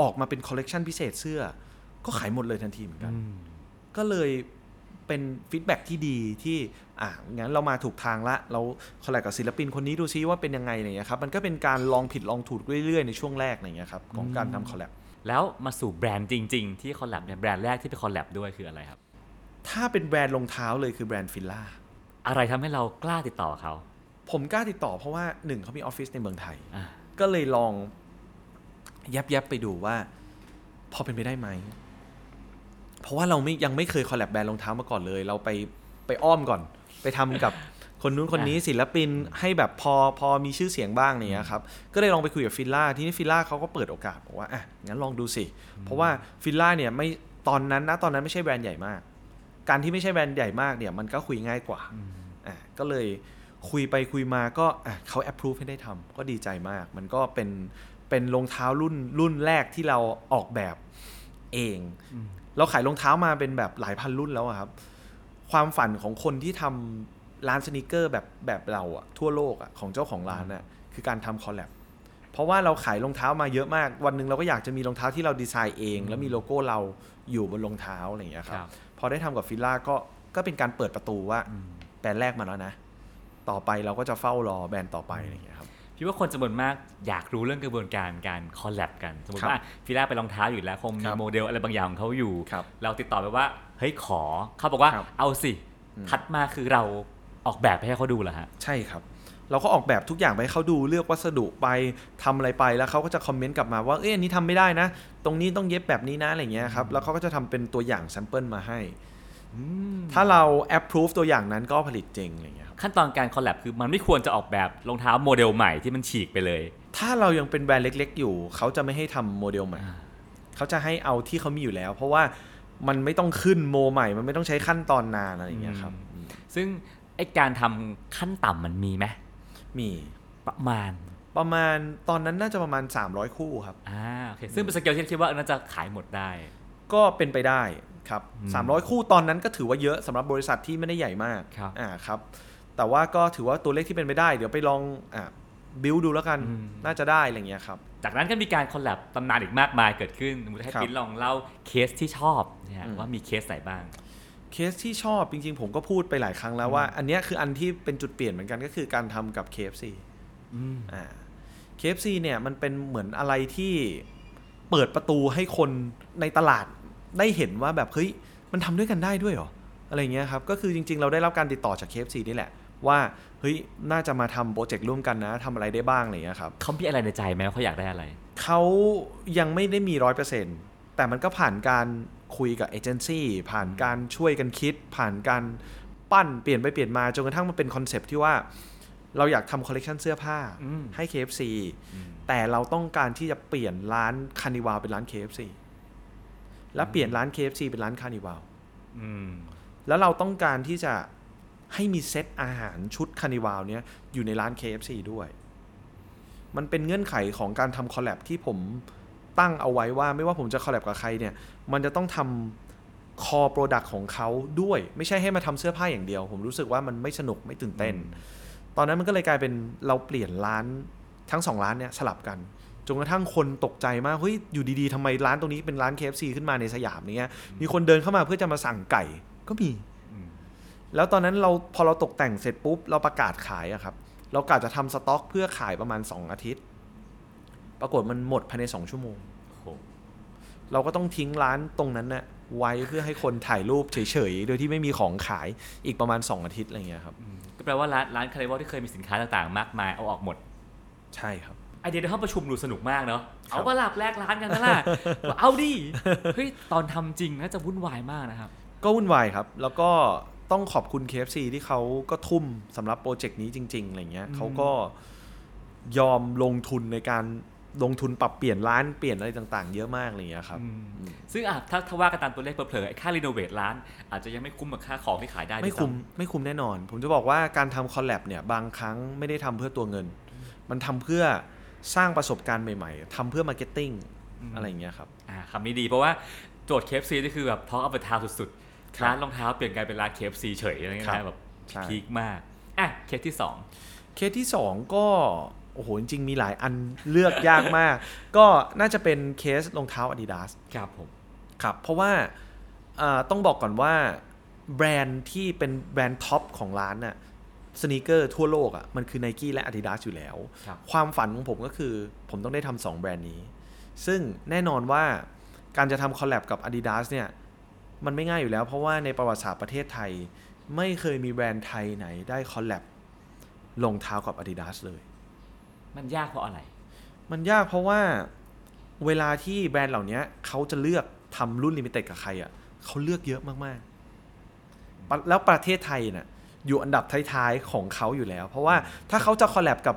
ออกมาเป็นคอลเลกชันพิเศษเสื้อ ก็ขายหมดเลยทันทีเหมือนกันอืมก็เลยเป็น feedback ที่ดีที่อะงั้นเรามาถูกทางละ เรา collab กับศิลปินคนนี้ดูซิว่าเป็นยังไงอะไรเงี้ยครับ มันก็เป็นการลองผิดลองถูกเรื่อยๆ ในช่วงแรกอะไรเงี้ยครับของการทำ collabแล้วมาสู่แบรนด์จริง ๆ ที่ collab เนี่ยแบรนด์แรกที่ไป collab ด้วยคืออะไรครับ ถ้าเป็นแบรนด์รองเท้าเลยคือแบรนด์ FILA อะไรทำให้เรากล้าติดต่อเขา ผมกล้าติดต่อเพราะว่าหนึ่งเขามีออฟฟิศในเมืองไทย อ่า ก็เลยลองแย็บแย็บๆไปดูว่า พอเป็นไปได้ไหม เพราะว่าเราไม่ยังไม่เคย collab แบรนด์รองเท้ามาก่อนเลย เราไปไปอ้อมก่อน ไปทำกับ คนนู้นคนนี้ศิลปินให้แบบพอพอมีชื่อเสียงบ้างเนี่ยครับ ก็เลยลองไปคุยกับ FILA ทีนี้ FILA เขาก็เปิดโอกาสบอกว่าอะงั้นลองดูสิ เพราะว่า FILA เนี่ยไม่ตอนนั้นนะตอนนั้นไม่ใช่แบรนด์ใหญ่มาก การที่ไม่ใช่แบรนด์ใหญ่มากเนี่ยมันก็คุยง่ายกว่าอะก็เลย คุยไปคุยมาก็อะเขา approve ให้ได้ทำก็ดีใจมาก มันก็เป็นเป็นรองเท้ารุ่นรุ่นแรกที่เราออกแบบเอง เราขายรองเท้ามาเป็นแบบหลายพันรุ่นแล้วอะครับ ความฝันของคนที่ทำร้าน sneaker แบบแบบเราอะทั่วโลกอะของเจ้าของร้านอะคือการทำ collab เพราะว่าเราขายรองเท้ามาเยอะมาก วันหนึ่งเราก็อยากจะมีรองเท้าที่เราดีไซน์เอง แล้วมีโลโก้เราอยู่บนรองเท้าอะไรอย่างเงี้ยครับครับพอได้ทำกับ FILA ก็ก็เป็นการเปิดประตูว่าแบรนด์แรกมาแล้วนะ ต่อไปเราก็จะเฝ้ารอแบรนด์ต่อไปอะไรอย่างเงี้ยครับพี่ว่าคนจำนวนมากอยากรู้เรื่องกระบวนการการ collab กัน สมมติครับว่า FILA ไปรองเท้าอยู่แล้วคงมีครับโมเดลอะไรบางอย่างของเขาอยู่ครับเราติดต่อไปว่าเฮ้ยขอเขาบอกว่าครับเอาสิอืมถัดมาคือเราออกแบบไปให้เขาดูเหรอฮะใช่ครับ เราก็ออกแบบทุกอย่างไปให้เขาดูเลือกวัสดุไปทำอะไรไปแล้วเขาก็จะคอมเมนต์กลับมาว่าเอ้ยอันนี้ทำไม่ได้นะ ตรงนี้ต้องเย็บแบบนี้นะอะไรเงี้ยครับแล้วเขาก็จะทำเป็นตัวอย่าง sample มาให้ ถ้าเรา approve ตัวอย่างนั้นก็ผลิตจริงอะไรเงี้ยครับขั้นตอนการ collab คือมันไม่ควรจะออกแบบรองเท้าโมเดลใหม่ที่มันฉีกไปเลย ถ้าเรายังเป็นแบรนด์เล็ก ๆ อยู่ เขาจะไม่ให้ทำโมเดลใหม่อ่าเขาจะให้เอาที่เขามีอยู่แล้ว เพราะว่ามันไม่ต้องขึ้นโมใหม่ มันไม่ต้องใช้ขั้นตอนนานอะไรอย่างเงี้ยครับ ซึ่งไอการทำขั้นต่ำมันมีไหมมีประมาณประมาณตอนนั้นน่าจะประมาณ 300 คู่ครับอ่าโอเคซึ่งเป็นสเกลที่คิดว่าน่าจะขายหมดได้ ก็เป็นไปได้ ครับอืม300คู่ตอนนั้นก็ถือว่าเยอะสำหรับบริษัทที่ไม่ได้ใหญ่มากครับอ่าครับ แต่ว่าก็ถือว่าตัวเลขที่เป็นไปได้ เดี๋ยวไปลองอ่าบิวดูแล้วกันอืมน่าจะได้อะไรอย่างเงี้ยครับ จากนั้นก็มีการ collab ตำนานอีกมากมายเกิดขึ้นสมมติให้ครับปิ๊นลองเล่าเคสที่ชอบเนี่ยอืมว่ามีเคสไหนบ้าง เคสที่ชอบจริง ๆ ผมก็พูดไปหลายครั้งแล้วว่า อันเนี้ยคืออันที่เป็นจุดเปลี่ยนเหมือนกันก็คือการทำกับ KFC อืมอ่า KFC เนี่ยมันเป็นเหมือนอะไรที่เปิดประตูให้คนในตลาด ได้เห็นว่าแบบเฮ้ยมันทำด้วยกันได้ด้วยเหรออะไรเงี้ยครับก็คือจริง ๆ เราได้รับการติดต่อจาก KFC นี่แหละ ว่าเฮ้ยน่าจะมาทำโปรเจกต์ร่วมกันนะทำอะไรได้บ้างอะไรเงี้ยครับเขามีอะไรในใจไหมว่าเขาอยากได้อะไรเขายังไม่ได้มีร้อยเปอร์เซ็นต์แต่มันก็ผ่านการคุยกับเอเจนซี่ผ่านการช่วยกันคิด ผ่านการปรับเปลี่ยนไปเปลี่ยนมาจนกระทั่งมันเป็นคอนเซปต์ที่ว่า เราอยากทำคอลเลกชันเสื้อผ้าอืมให้ KFC แต่เราต้องการที่จะเปลี่ยนร้าน CARNIVAL เป็นร้าน KFC และเปลี่ยนร้าน KFC เป็นร้าน CARNIVALอืมแล้วเราต้องการที่จะให้มีเซตอาหารชุด CARNIVAL เนี้ยอยู่ในร้าน KFC ด้วย มันเป็นเงื่อนไขของการทำ collab ที่ผมตั้งเอาไว้ว่าไม่ว่าผมจะ collab กับใครเนี่ย มันจะต้องทำ core product ของเขาด้วย ไม่ใช่ให้มาทำเสื้อผ้าอย่างเดียว ผมรู้สึกว่ามันไม่สนุกไม่ตื่นเต้น ตอนนั้นมันก็เลยกลายเป็นเราเปลี่ยนร้านทั้งสองร้านเนี่ยสลับกัน จนกระทั่งคนตกใจมากเฮ้ยอยู่ดีๆทำไมร้านตรงนี้เป็นร้าน KFC ขึ้นมาในสยามเนี้ยมีคนเดินเข้ามาเพื่อจะมาสั่งไก่ก็มีอืมแล้วตอนนั้นเราพอเราตกแต่งเสร็จปุ๊บ เราประกาศขายอะครับ เรากะจะทำสต็อกเพื่อขายประมาณ 2 อาทิตย์ ปรากฏมันหมดภายใน 2 ชั่วโมงโหเราก็ต้องทิ้งร้านตรงนั้นน่ะไว้เพื่อให้คนถ่ายรูปเฉยๆ โดยที่ไม่มีของขายอีกประมาณ 2 อาทิตย์อะไรเงี้ยครับ ก็แปลว่าร้านร้าน CARNIVAL ที่เคยมีสินค้าต่างๆ มากมายเอาออกหมด ใช่ครับไอ เดียในห้องประชุมดูสนุกมากเนาะครับเอาว่าสลับแลกร้านกันนะล่ะว่าเอาดิเฮ้ยตอนทำจริงน่าจะวุ่นวายมากนะครับ ก็วุ่นวายครับ แล้วก็ต้องขอบคุณ KFC ที่เขาก็ทุ่มสำหรับโปรเจกต์นี้จริงๆอะไรเงี้ยอืมเขาก็ยอมลงทุนในการลงทุนปรับเปลี่ยนร้านเปลี่ยนอะไรต่างๆ เยอะมากอะไรเงี้ยครับอืมซึ่งอะถ้าถ้าว่ากันตามตัวเลขเผลอๆไอ้ค่ารีโนเวทร้าน อาจจะยังไม่คุ้มกับค่าของที่ขายได้ไม่ด้วยคุ้มซ้ไม่คุ้มแน่นอน ผมจะบอกว่าการทำ collab เนี่ยบางครั้งไม่ได้ทำเพื่อตัวเงิน มันทำเพื่อ สร้างประสบการณ์ใหม่ๆทำเพื่อ marketing อะไรอย่างเงี้ยครับ อ่าคำนี้ดีเพราะว่าโจทย์ KFC นี่คือแบบ talk of the town สุดครับๆร้านรองเท้าเปลี่ยนกลายเป็นร้าน KFC เฉยอะไรเงี้ยครันะแบบใช่ peak มากอะเคสที่สอง เคสที่2ก็โอ้โหจริงๆมีหลายอันเลือกยากมาก ก็น่าจะเป็นเคสรองเท้า Adidas ครับผม ครับเพราะว่าอ่าต้องบอกก่อนว่าแบรนด์ที่เป็นแบรนด์ top ของร้านน่ะ สน e เกอร์ทั่วโลกอะ่ะมันคือ n i กี้และ Adidas อยู่แล้วครับความฝันของผมก็คือ ผมต้องได้ทำสองแบรนด์นี้ ซึ่งแน่นอนว่าการจะทำ collab กับ Adidas เนี่ยมันไม่ง่ายอยู่แล้ว เพราะว่าในประวัติศาสตร์ประเทศไทย ไม่เคยมีแบรนด์ไทยไหนได้ collab รองเท้ากับ Adidas เลย มันยากเพราะอะไร มันยากเพราะว่าเวลาที่แบรนด์เหล่านี้เขาจะเลือกทำรุ่น limited กับใครอะ่ะเขาเลือกเยอะมากๆปะแล้วประเทศไทยน่ะ อยู่อันดับท้ายๆของเขาอยู่แล้ว เพราะว่าถ้าเขาจะ collab กับ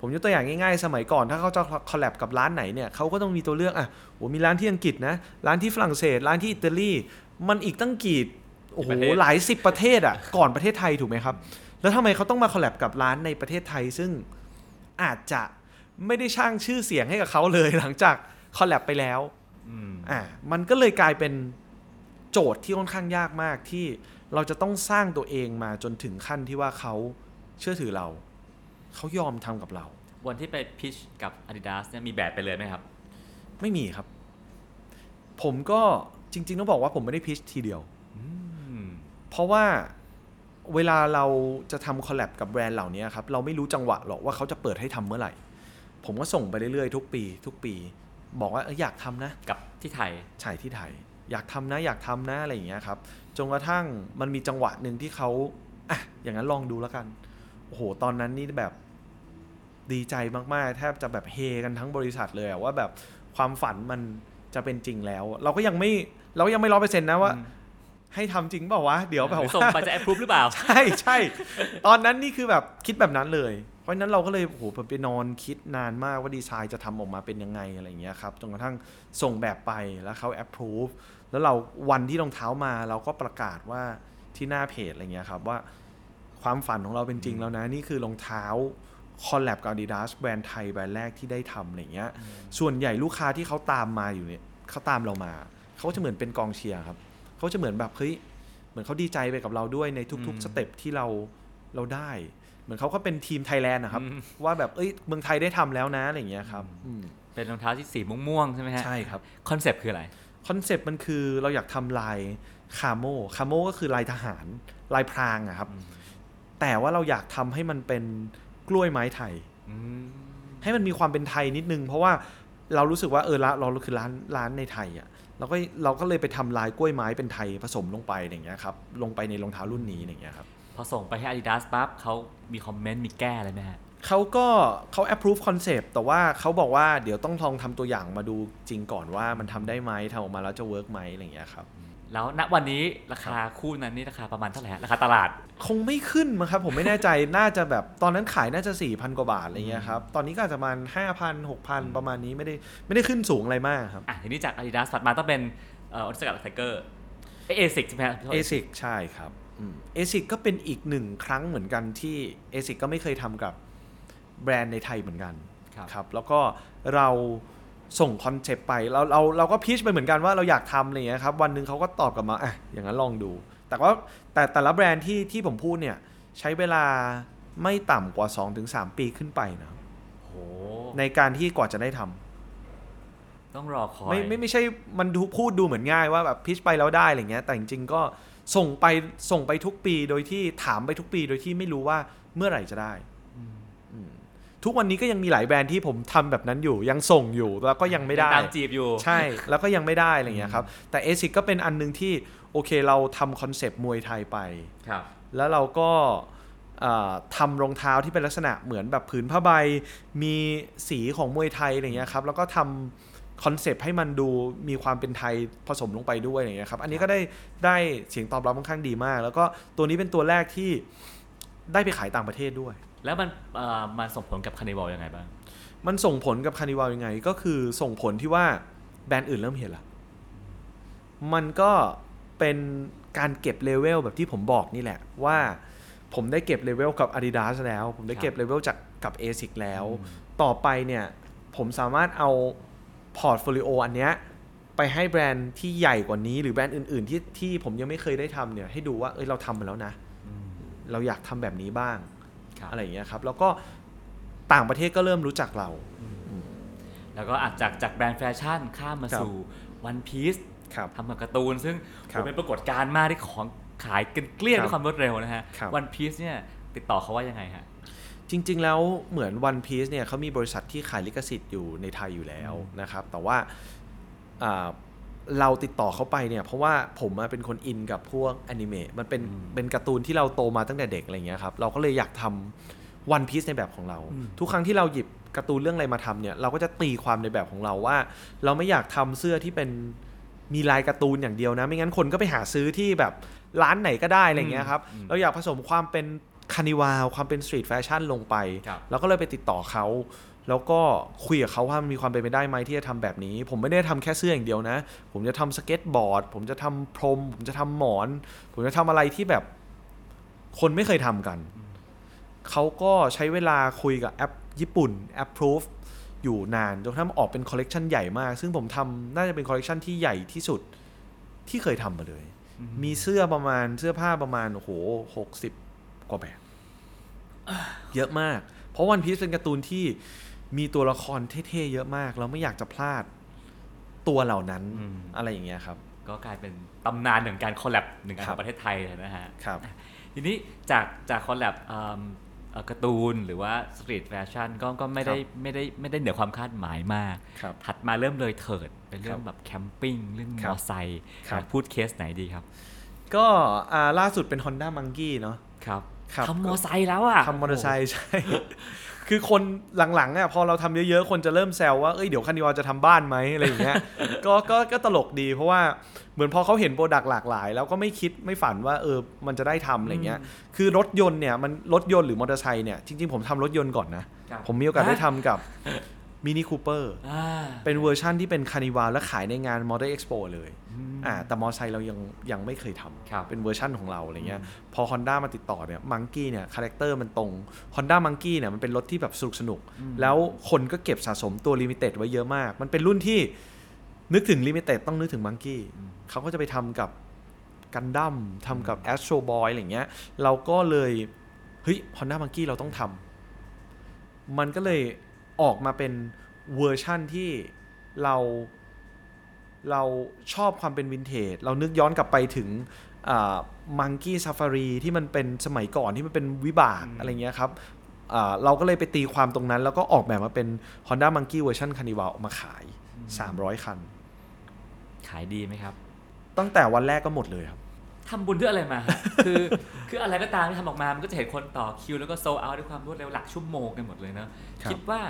ผมยกตัวอย่างง่ายๆ สมัยก่อน ถ้าเขาจะ collab กับร้านไหนเนี่ยเขาก็ต้องมีตัวเลือกอะโอ้มีร้านที่อังกฤษนะ ร้านที่ฝรั่งเศส ร้านที่อิตาลี มันอีกตั้งกี่โอ้โหประเทศหลายสิบประเทศอะก่อนประเทศไทยถูกไหมครับ แล้วทำไมเขาต้องมา collab กับร้านในประเทศไทย ซึ่งอาจจะไม่ได้สร้างชื่อเสียงให้กับเขาเลยหลังจากคอลแลบไปแล้วอืมอ่ามันก็เลยกลายเป็นโจทย์ที่ค่อนข้างยากมากที่ เราจะต้องสร้างตัวเองมาจนถึงขั้นที่ว่าเขาเชื่อถือเรา เขายอมทำกับเรา วันที่ไปพิชกับ Adidas เนี่ยมีแบบไปเลยไหมครับ ไม่มีครับ ผมก็จริง ๆ ต้องบอกว่าผมไม่ได้พิชทีเดียวอืมเพราะว่าเวลาเราจะทำคอลแลบกับแบรนด์เหล่านี้ครับ เราไม่รู้จังหวะหรอกว่าเขาจะเปิดให้ทำเมื่อไหร่ ผมก็ส่งไปเรื่อยๆ ทุกปี ทุกปี บอกว่าเอออยากทำนะ กับที่ไทยฉายที่ไทย อยากทำนะ อยากทำนะอะไรอย่างเงี้ยครับ จนกระทั่งมันมีจังหวะหนึ่งที่เขาอะอย่างนั้นลองดูแล้วกันโอ้โหตอนนั้นนี่แบบดีใจมากๆ แทบจะแบบเฮกันทั้งบริษัทเลยอะว่าแบบความฝันมันจะเป็นจริงแล้ว เราก็ยังไม่เราก็ยังไม่ร้อยเปอร์เซ็นต์นะว่าอืมให้ทำจริงเปล่าวะ เดี๋ยวแบบหรือว่าส่งไปจะ approve หรือเปล่า ใช่ใช่ตอนนั้นนี่คือแบบคิดแบบนั้นเลย เพราะฉะนั้นเราก็เลยโอ้โหผมไปนอนคิดนานมากว่าดีไซน์จะทำออกมาเป็นยังไงอะไรอย่างเงี้ยครับจนกระทั่งส่งแบบไปแล้วเขา approve แล้วเราวันที่รองเท้ามาเราก็ประกาศว่าที่หน้าเพจอะไรเงี้ยครับว่าความฝันของเราเป็นจริงแล้วนะ นี่คือรองเท้าคอลแลบกับ Adidas แบรนด์ไทยแบรนด์แรกที่ได้ทำอะไรเงี้ย ส่วนใหญ่ลูกค้าที่เขาตามมาอยู่เนี่ยเขาตามเรามา เขาจะเหมือนเป็นกองเชียร์ครับ เขาจะเหมือนแบบเฮ้ยเหมือนเขาดีใจไปกับเราด้วยในทุกอืมๆ step ที่เราเราได้ เหมือนเขาก็เป็นทีมไทยแลนด์นะครับอืมว่าแบบเอ้ยเมืองไทยได้ทำแล้วนะอะไรอย่างเงี้ยครับอืมเป็นรองเท้าที่สีม่วงๆใช่ไหมฮะใช่ครับ คอนเซปต์คืออะไร คอนเซปต์มันคือเราอยากทำลาย camo camo ก็คือลายทหาร ลายพรางอะครับ แต่ว่าเราอยากทำให้มันเป็นกล้วยไม้ไทยอืมให้มันมีความเป็นไทยนิดนึง เพราะว่าเรารู้สึกว่าเออร้านเราคือร้านร้านในไทยอะเราก็เราก็เลยไปทำลายกล้วยไม้เป็นไทยผสมลงไปอย่างเงี้ยครับลงไปในรองเท้ารุ่นนี้อย่างเงี้ยครับพอส่งไปให้ Adidas ปั๊บเขามีคอมเมนต์มีแก้อะไรไหมฮะ เขาก็เขา approve concept แต่ว่าเขาบอกว่าเดี๋ยวต้องลองทำตัวอย่างมาดูจริงก่อนว่ามันทำได้ไหมทำออกมาแล้วจะ work ไหมอะไรอย่างเงี้ยครับ แล้วณวันนี้ราคาคู่นั้นนี่ราคาประมาณเท่าไหร่ฮะราคาตลาด คงไม่ขึ้นมั้งครับ ผมไม่แน่ใจ น่าจะแบบตอนนั้นขายน่าจะ 4,000 กว่าบาทอะไรเงี้ยครับ ตอนนี้ก็อาจจะประมาณ5,000 6,000 ประมาณนี้ไม่ได้ไม่ได้ขึ้นสูงอะไรมากครับ อะทีนี้จาก Adidas ถัดมาต้องเป็นเอ่อ Onitsuka Tiger ASICS ใช่ไหมฮะ ASIC ใช่ครับเอซิกก็เป็นอีกหนึ่งครั้งเหมือนกันที่ ASIC ก็ไม่เคยทำกับ แบรนด์ในไทยเหมือนกันครับครับแล้วก็เราส่งคอนเซปต์ไปเราเราเราก็ pitch ไปเหมือนกันว่าเราอยากทำอะไรอย่างเงี้ยครับวันหนึ่งเขาก็ตอบกลับมาอะอย่างนั้นลองดู แต่ว่าแต่แต่ละแบรนด์ที่ที่ผมพูดเนี่ยใช้เวลาไม่ต่ำกว่า 2-3 ปีขึ้นไปนะครับโหในการที่กว่าจะได้ทำต้องรอคอยไม่ไม่ไม่ใช่มันดูพูดดูเหมือนง่ายว่าแบบพิชไปแล้วได้อะไรเงี้ย แต่จริงๆก็ส่งไปส่งไปทุกปีโดยที่ถามไปทุกปีโดยที่ไม่รู้ว่าเมื่อไหร่จะได้อืมอืม ทุกวันนี้ก็ยังมีหลายแบรนด์ที่ผมทำแบบนั้นอยู่ ยังส่งอยู่แล้วก็ยังไม่ได้ตามจีบอยู่ ใช่ แล้วก็ยังไม่ได้อะไรเงี้ยครับ แต่เอซิกก็เป็นอันหนึงที่โอเคเราทำคอนเซปต์มวยไทยไปครับแล้วเราก็เอ่อทำรองเท้าที่เป็นลักษณะเหมือนแบบผืนผ้าใบ มีสีของมวยไทยอะไรเงี้ยครับ แล้วก็ทำคอนเซปต์ให้มันดูมีความเป็นไทยผสมลงไปด้วยอะไรเงี้ยครับ อันนี้ก็ได้ได้เสียงตอบรับค่อนข้างดีมาก แล้วก็ตัวนี้เป็นตัวแรกที่ได้ไปขายต่างประเทศด้วย แล้วมันเอ่อมันส่งผลกับ Carnival ยังไงบ้าง มันส่งผลกับ Carnival ยังไง ก็คือส่งผลที่ว่าแบรนด์อื่นเริ่มเห็นละมันก็เป็นการเก็บเลเวลแบบที่ผมบอกนี่แหละ ว่าผมได้เก็บเลเวลกับ Adidas แล้ว ผมได้เก็บเลเวลจากกับ ASIC แล้ว ต่อไปเนี่ยผมสามารถเอา portfolio อันเนี้ยไปให้แบรนด์ที่ใหญ่กว่านี้ หรือแบรนด์อื่น ๆ ที่ที่ผมยังไม่เคยได้ทำเนี่ยให้ดูว่าเอ้ยเราทำมาแล้วนะ เราอยากทำแบบนี้บ้างครับ อะไรอย่างเงี้ยครับ แล้วก็ต่างประเทศก็เริ่มรู้จักเรา แล้วก็อาจจากจากแบรนด์แฟชั่นข้ามมาครับสู่วันพีซครับทำกับการ์ตูน ซึ่งครับโหเป็นปรากฏการณ์มากที่ของขายกันเกลี้ยงครับด้วยความรวดเร็วนะฮะครับวันพีซเนี่ยติดต่อเขาว่ายังไงฮะจริง ๆ แล้วเหมือน One Piece เนี่ยเขามีบริษัทที่ขายลิขสิทธิ์อยู่ในไทยอยู่แล้วนะครับ แต่ว่าอ่า เราติดต่อเขาไปเนี่ยเพราะว่าผมอะเป็นคนอินกับพวกอนิเมะมันเป็นอืมเป็นการ์ตูนที่เราโตมาตั้งแต่เด็กอะไรเงี้ยครับเราก็เลยอยากทำ One Piece ในแบบของเราอืมทุกครั้งที่เราหยิบการ์ตูนเรื่องอะไรมาทำเนี่ยเราก็จะตีความในแบบของเราว่า เราไม่อยากทำเสื้อที่เป็นมีลายการ์ตูนอย่างเดียวนะ ไม่งั้นคนก็ไปหาซื้อที่แบบร้านไหนก็ได้อะไรเงี้ยครับอืมเราอยากผสมความเป็น Carnival ความเป็น street fashion ลงไปครับเราก็เลยไปติดต่อเขา แล้วก็คุยกับเขาว่ามันมีความเป็นไปได้ไหมที่จะทำแบบนี้ ผมไม่ได้ทำแค่เสื้ออย่างเดียวนะ ผมจะทำสเก็ตบอร์ด ผมจะทำพรม ผมจะทำหมอน ผมจะทำอะไรที่แบบคนไม่เคยทำกัน เขาก็ใช้เวลาคุยกับแอปญี่ปุ่น Approve อยู่นานจนกระทั่งออกเป็นคอลเลกชันใหญ่มาก ซึ่งผมทำน่าจะเป็นคอลเลกชันที่ใหญ่ที่สุดที่เคยทำมาเลย มีเสื้อประมาณเสื้อผ้าประมาณโอ้โหหกสิบกว่าแบบ เยอะมาก เพราะ One Piece เป็นการ์ตูนที่ มีตัวละครเท่ๆเยอะมาก เราไม่อยากจะพลาดตัวเหล่านั้นอืม อะไรอย่างเงี้ยครับ ก็กลายเป็นตำนานหนึ่งการ collab หนึ่งอันครัของประเทศไทยเลยนะฮะ ครับ ทีนี้จากจาก collab เอิ่มเอ่อการ์ตูนหรือว่า street fashion ก็ก็ไม่ได้ครับไม่ได้ไม่ได้เหนือความคาดหมายมาก ครับ ถัดมาเริ่มเลยเถิด เป็นเรื่องครับแบบ camping เรื่องมอไซค์ครับอยากพูดเคสไหนดีครับก็อ่าล่าสุดเป็น Honda Monkey เนาะ ครับครับ ทำมอไซค์แล้วอะทำมอเตอร์ไซค์ใช่ คือคนหลังๆอะพอเราทำเยอะๆ คนจะเริ่มแซวว่าเอ้ยเดี๋ยว Carnival จะทำบ้านไหมอะไรอย่างเงี้ยก็ก็ก็ตลกดีเพราะว่าเหมือนพอเขาเห็น product หลากหลาย แล้วก็ไม่คิดไม่ฝันว่าเออมันจะได้ทำอะไรเงี้ยคือรถยนต์เนี่ยมันรถยนต์หรือมอเตอร์ไซค์เนี่ยจริงๆผมทำรถยนต์ก่อนนะครับผมมีโอกาสได้ฮะทำกับ Mini Cooper อ่าเป็นเวอร์ชั่นที่เป็น Carnival และขายในงาน Motor Expo เลยอืมอ่าแต่มอเตอร์ไซค์เรายังยังไม่เคยทำครับเป็นเวอร์ชั่นของเราอะไรเงี้ยพอ Honda มาติดต่อเนี่ย Monkey เนี่ย character มันตรง Honda Monkey เนี่ยมันเป็นรถที่แบบสนุกสนุกๆแล้วคนก็เก็บสะสมตัว limited ไว้เยอะมาก มันเป็นรุ่นที่นึกถึง limited ต้องนึกถึง Monkey เขาก็จะไปทำกับกันดั้มทำกับ Astro Boy อะไรเงี้ยเราก็เลยเฮ้ย Honda Monkey เราต้องทำมันก็เลย ออกมาเป็นเวอร์ชั่นที่เราเราชอบความเป็นวินเทจ เรานึกย้อนกลับไปถึงมังกี้ซ f ฟารีที่มันเป็นสมัยก่อนที่มันเป็นวิบากอะไรเงี้ยครับอ่าเราก็เลยไปตีความตรงนั้น แล้วก็ออกแบบมาเป็น Honda Monkey เวอร์ชัน Carnival ออกมาขาย 300 คัน ขายดีไหมครับ ตั้งแต่วันแรกก็หมดเลยครับ ทำบุญด้วยอะไรมาฮะคือคืออะไรก็ตามที่ทำออกมา มันก็จะเห็นคนต่อคิวแล้วก็โซเอาด้วยความรวดเร็วหลักชั่วโมงกันหมดเลยเนอะครับคิดว่า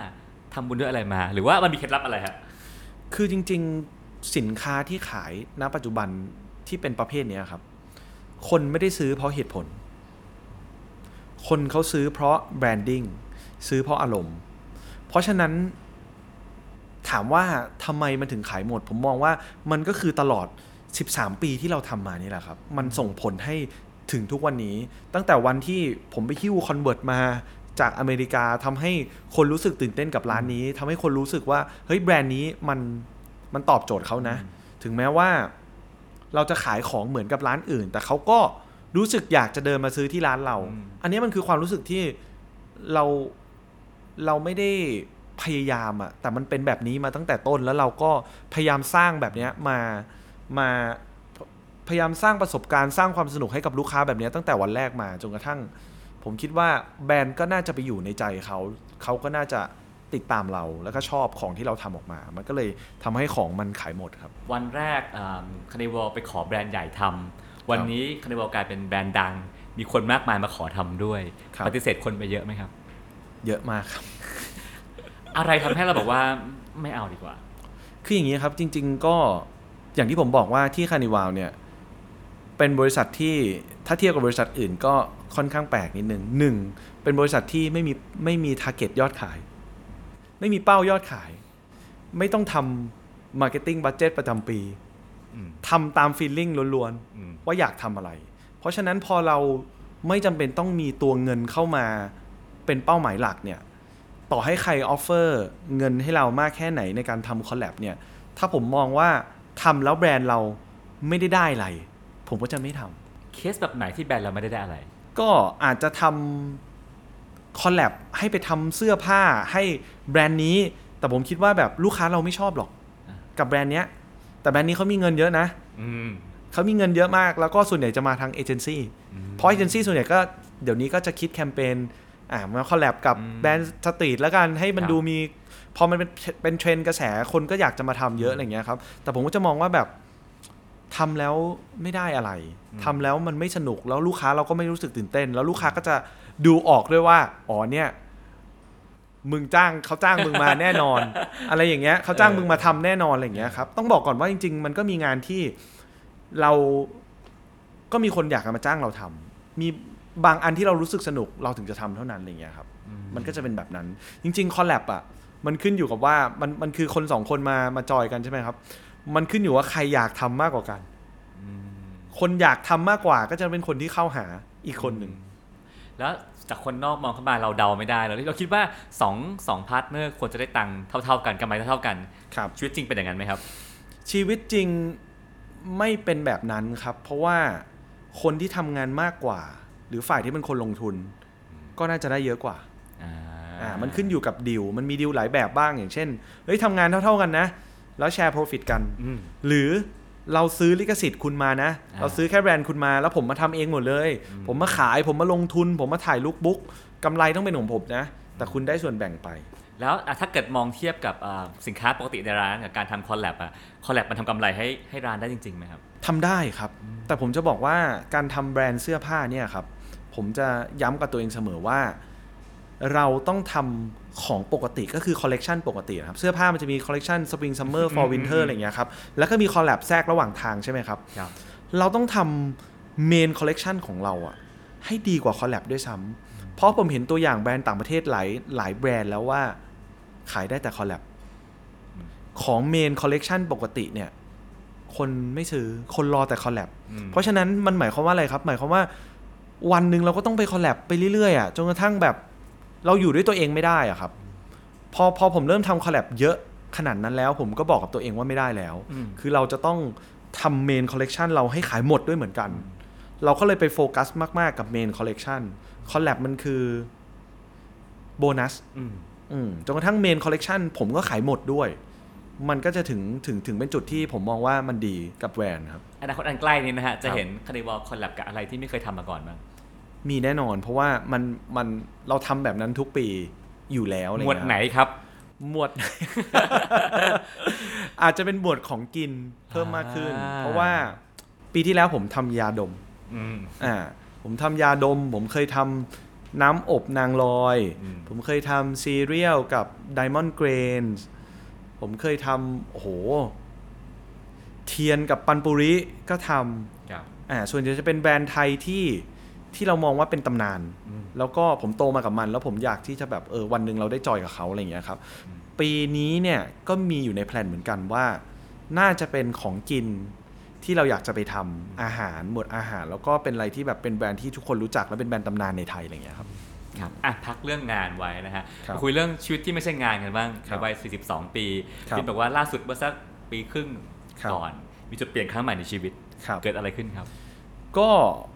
ทำบุญด้วยอะไรมา หรือว่ามันมีเคล็ดลับอะไรฮะคือจริง ๆสินค้าที่ขายณปัจจุบันที่เป็นประเภทเนี้ยครับ คนไม่ได้ซื้อเพราะเหตุผล คนเขาซื้อเพราะ branding ซื้อเพราะอารมณ์ เพราะฉะนั้นถามว่าทำไมมันถึงขายหมด ผมมองว่ามันก็คือตลอด 13 ปีที่เราทำมานี่แหละครับ มันส่งผลให้ถึงทุกวันนี้ ตั้งแต่วันที่ผมไปหิ้ว Converse มาจากอเมริกาทำให้คนรู้สึกตื่นเต้นกับร้านนี้ทำให้คนรู้สึกว่าเฮ้ยแบรนด์นี้มันมันตอบโจทย์เขานะ ถึงแม้ว่าเราจะขายของเหมือนกับร้านอื่น แต่เขาก็รู้สึกอยากจะเดินมาซื้อที่ร้านเราอืมอันนี้มันคือความรู้สึกที่เราเราไม่ได้พยายามอะแต่มันเป็นแบบนี้มาตั้งแต่ต้นแล้วเราก็พยายามสร้างแบบเนี้ยมา มาพยายามสร้างประสบการณ์สร้างความสนุกให้กับลูกค้าแบบเนี้ยตั้งแต่วันแรกมาจนกระทั่ง ผมคิดว่าแบรนด์ก็น่าจะไปอยู่ในใจเขาเขาก็น่าจะติดตามเราแล้วก็ชอบของที่เราทำออกมา มันก็เลยทำให้ของมันขายหมดครับ วันแรก Carnival ไปขอแบรนด์ใหญ่ทำวันนี้ Carnival กลายเป็นแบรนด์ดัง มีคนมากมายมาขอทำด้วยครับปฏิเสธคนไปเยอะไหมครับ เยอะมากครับ อะไรทำให้เราบอกว่าไม่เอาดีกว่า คืออย่างนี้ครับจริง ๆ ก็ อย่างที่ผมบอกว่าที่ Carnival เนี่ย เป็นบริษัทที่ถ้าเทียบกับบริษัทอื่นก็ค่อนข้างแปลกนิดนึงหนึ่งเป็นบริษัทที่ไม่มีไม่มี target ยอดขาย ไม่มีเป้ายอดขาย ไม่ต้องทำ marketing budget ประจำปีอืมทำตาม feeling ล้วนอืมๆว่าอยากทำอะไร เพราะฉะนั้นพอเราไม่จำเป็นต้องมีตัวเงินเข้ามาเป็นเป้าหมายหลักเนี่ย ต่อให้ใคร offer เงินให้เรามากแค่ไหนในการทำ collab เนี่ย ถ้าผมมองว่า ทำแล้วแบรนด์เราไม่ได้ได้อะไร ผมก็จะไม่ทำเคสแบบไหนที่แบรนด์เราไม่ได้ได้อะไร ก็อาจจะทำ collab ให้ไปทำเสื้อผ้าให้แบรนด์นี้ แต่ผมคิดว่าแบบลูกค้าเราไม่ชอบหรอกอ่ากับแบรนด์เนี้ย แต่แบรนด์นี้เขามีเงินเยอะนะอืมเขามีเงินเยอะมาก แล้วก็ส่วนใหญ่จะมาทางเอเจนซี่เพราะเอเจนซี่ส่วนใหญ่ก็เดี๋ยวนี้ก็จะคิดแคมเปญอ่ามา collab กับอืมแบรนด์ street แล้วกันให้มันครับดูมี พอมันเป็นเป็นเทรนด์กระแสคนก็อยากจะมาทำเยอะอะไรเงี้ยครับ แต่ผมก็จะมองว่าแบบทำแล้วไม่ได้อะไรทำแล้วมันไม่สนุกแล้วลูกค้าเราก็ไม่รู้สึกตื่นเต้น แล้วลูกค้าก็จะดูออกด้วยว่าอ๋อเนี่ยมึงจ้างเขาจ้างมึงมาแน่นอน อะไรอย่างเงี้ยเขาจ้างมึงมาทำแน่นอนอะไรอย่างเงี้ยครับต้องบอกก่อนว่าจริง ๆ มันก็มีงานที่เราก็มีคนอยากจะมาจ้างเราทำมีบางอันที่เรารู้สึกสนุกเราถึงจะทำเท่านั้นอะไรอย่างเงี้ยครับ มันก็จะเป็นแบบนั้น จริงๆ collab อะ มันขึ้นอยู่กับว่ามันมันคือคนสองคนมามาจอยกันใช่ไหมครับ มันขึ้นอยู่ว่าใครอยากทำมากกว่ากันคนอยากทำมากกว่าก็จะเป็นคนที่เข้าหาอีกคนหนึ่งแล้วจากคนนอกมองเข้ามาเราเดาไม่ได้เราเราคิดว่าสองสอง partner ควรจะได้ตังค์เท่า ๆ กันกำไรเท่าๆกันครับชีวิตจริงเป็นอย่างนั้นไหมครับ ชีวิตจริงไม่เป็นแบบนั้นครับ เพราะว่าคนที่ทำงานมากกว่า หรือฝ่ายที่เป็นคนลงทุน ก็น่าจะได้เยอะกว่า อ่าอ่ามันขึ้นอยู่กับดีลมันมีดีลหลายแบบบ้างอย่างเช่นเฮ้ยทำงานเท่าๆกันนะ แล้วแชร์ profit กันอืมหรือเราซื้อลิขสิทธิ์คุณมานะอ่าเราซื้อแค่แบรนด์คุณมา แล้วผมมาทำเองหมดเลย ผมมาขายผมมาลงทุน ผมมาถ่ายลุคบุ๊กกำไรต้องเป็นของผมนะ แต่คุณได้ส่วนแบ่งไป แล้วอะถ้าเกิดมองเทียบกับอ่าสินค้าปกติในร้านกับการทำคอลแลบอะcollab มันทำกำไรให้ให้ร้านได้จริงๆไหมครับทำได้ครับ แต่ผมจะบอกว่าการทำแบรนด์เสื้อผ้าเนี่ยครับผมจะย้ำกับตัวเองเสมอว่า เราต้องทำของปกติก็คือคอลเลกชันปกตินะครับ เสื้อผ้ามันจะมีคอลเลกชัน spring summer fall winter อะไรอย่างเงี้ยครับ แล้วก็มี collab แทรกระหว่างทางใช่ไหมครับ ครับ เราต้องทำ main collection ของเราอะให้ดีกว่า collab ด้วยซ้ำเพราะผมเห็นตัวอย่างแบรนด์ต่างประเทศหลายหลายแบรนด์แล้วว่าขายได้แต่ collab ของ main collection ปกติเนี่ย คนไม่ซื้อคนรอแต่ collab อืมเพราะฉะนั้นมันหมายความว่าอะไรครับ หมายความว่าวันหนึ่งเราก็ต้องไป collab ไปเรื่อยๆอะจนกระทั่งแบบ เราอยู่ด้วยตัวเองไม่ได้อะครับ พอพอผมเริ่มทำ collab เยอะขนาดนั้นแล้ว ผมก็บอกกับตัวเองว่าไม่ได้แล้วอืมคือเราจะต้องทำ main collection เราให้ขายหมดด้วยเหมือนกัน เราก็เลยไปโฟกัสมาก ๆ กับ main collection collab มันคือโบนัสอืมอืมจนกระทั่ง main collection ผมก็ขายหมดด้วย มันก็จะถึงถึงถึงเป็นจุดที่ผมมองว่ามันดีกับแบรนด์ครับอนาคตอันใกล้นี้นะฮะ จะครับเห็น Carnival collab กับอะไรที่ไม่เคยทำมาก่อนบ้าง มีแน่นอน เพราะว่ามันมันเราทำแบบนั้นทุกปีอยู่แล้วอะไรหมวดเงี้ยไหนครับ หมวด อาจจะเป็นหมวดของกินเพิ่มมากขึ้นอ่าเพราะว่าปีที่แล้วผมทำยาดมอืมอ่าผมทำยาดม ผมเคยทำน้ำอบนางลอยอืมผมเคยทำซีเรียลกับ Diamond Grains ผมเคยทำโอ้โห เทียนกับปันปุริก็ทครับำอ่าส่วนใหญ่จะเป็นแบรนด์ไทยที่ ที่เรามองว่าเป็นตำนานอืมแล้วก็ผมโตมากับมัน แล้วผมอยากที่จะแบบเออวันหนึ่งเราได้จอยกับเขาอะไรอย่างเงี้ยครับ ปีนี้เนี่ยก็มีอยู่ในแพลนเหมือนกันว่า น่าจะเป็นของกินที่เราอยากจะไปทำอาหารหมวดอาหาร แล้วก็เป็นอะไรที่แบบเป็นแบรนด์ที่ทุกคนรู้จักและเป็นแบรนด์ตำนานในไทยอะไรอย่างเงี้ยครับครับอะพักเรื่องงานไว้นะฮะครับมาคุยเรื่องชีวิตที่ไม่ใช่งานกันบ้างครัในบวัย 42 ปีครับที่บอกว่าล่าสุดเมื่อสักปีครึ่งครับก่อน มีจุดเปลี่ยนครั้งใหม่ในชีวิตครับเกิดอะไรขึ้นครับ ก็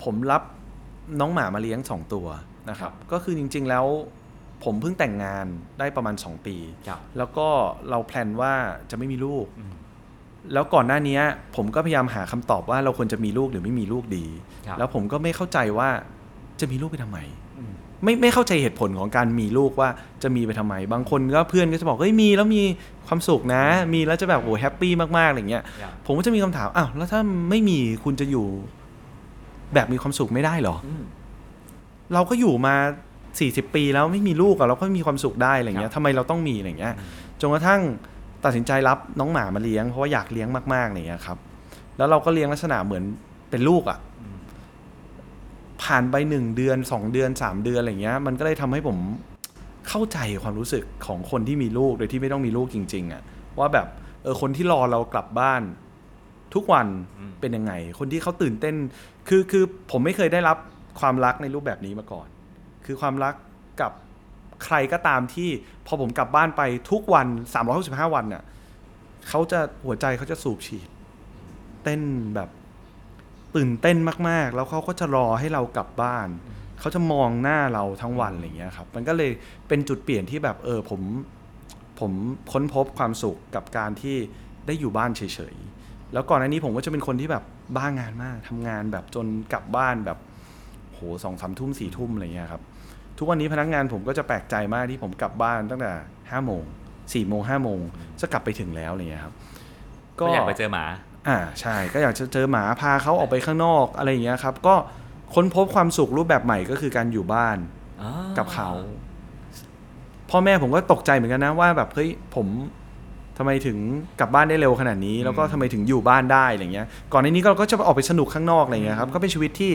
ผมรับ น้องหมามาเลี้ยง 2 ตัวนะครับ ก็คือจริง ๆ แล้วผมเพิ่งแต่งงานได้ประมาณ 2 ปีครับแล้วก็เราแพลนว่าจะไม่มีลูกอืมแล้วก่อนหน้านี้ผมก็พยายามหาคำตอบว่าเราควรจะมีลูกหรือไม่มีลูกดีครับแล้วผมก็ไม่เข้าใจว่าจะมีลูกไปทำไมอืมไม่ไม่เข้าใจเหตุผลของการมีลูกว่าจะมีไปทำไม บางคนก็เพื่อนก็จะบอกเฮ้ยมีแล้วมีความสุขนะ มีแล้วจะแบบโอ้แฮปปี้มากๆอะไรเงี้ยครับผมก็จะมีคำถามอ้าวแล้วถ้าไม่มีคุณจะอยู่ แบบมีความสุขไม่ได้เหรออืมเราก็อยู่มา40ปีแล้วไม่มีลูกอะเราก็มีความสุขได้อะไรเงี้ครัยบทำไมเราต้องมีอะไรเงี้ยจนกระทั่งตัดสินใจรับน้องหมามาเลี้ยงเพราะว่าอยากเลี้ยงมากๆอะไรเงี้ยครับ แล้วเราก็เลี้ยงลักษณะเหมือนเป็นลูกอะอืมผ่านไปหนึ่งเดือนสองเดือนสามเดือนอะไรเงี้ย มันก็เลยทำให้ผมเข้าใจความรู้สึกของคนที่มีลูกโดยที่ไม่ต้องมีลูกจริง ๆอะว่าแบบเออคนที่รอเรากลับบ้าน ทุกวันอืมเป็นยังไง คนที่เขาตื่นเต้น คือคือผมไม่เคยได้รับความรักในรูปแบบนี้มาก่อน คือความรักกับใครก็ตามที่พอผมกลับบ้านไปทุกวัน 365 วันเนี่ยเขาจะหัวใจเขาจะสูบฉีด เต้นแบบตื่นเต้นมากๆ แล้วเขาก็จะรอให้เรากลับบ้าน เขาจะมองหน้าเราทั้งวันอะไรเงี้ยครับ มันก็เลยเป็นจุดเปลี่ยนที่แบบเออผมผมค้นพบความสุขกับการที่ได้อยู่บ้านเฉยๆ แล้วก่อนหน้านี้ผมก็จะเป็นคนที่แบบบ้างานมากทำงานแบบจนกลับบ้านแบบโหสองสามทุ่มสี่ทุ่มอะไรเงี้ยครับ ทุกวันนี้พนักงานผมก็จะแปลกใจมากที่ผมกลับบ้านตั้งแต่ห้าโมงสี่โมงห้าโมงจะกลับไปถึงแล้วอะไรเงี้ยครับ ก็อยากไปเจอหมา อ่าใช่ ก็อยากจะเจอหมาพาเขาออกไปข้างนอกอะไรอย่างเงี้ยครับ ก็ค้นพบความสุขรูปแบบใหม่ก็คือการอยู่บ้านอ๋อกับเขาพ่อแม่ผมก็ตกใจเหมือนกันนะว่าแบบเฮ้ยผม ทำไมถึงกลับบ้านได้เร็วขนาดนี้ แล้วก็ทำไมถึงอยู่บ้านได้อะไรเงี้ย ก่อนในนี้ก็ก็จะออกไปสนุกข้างนอกอะไรเงี้ยครับ ก็เป็นชีวิตที่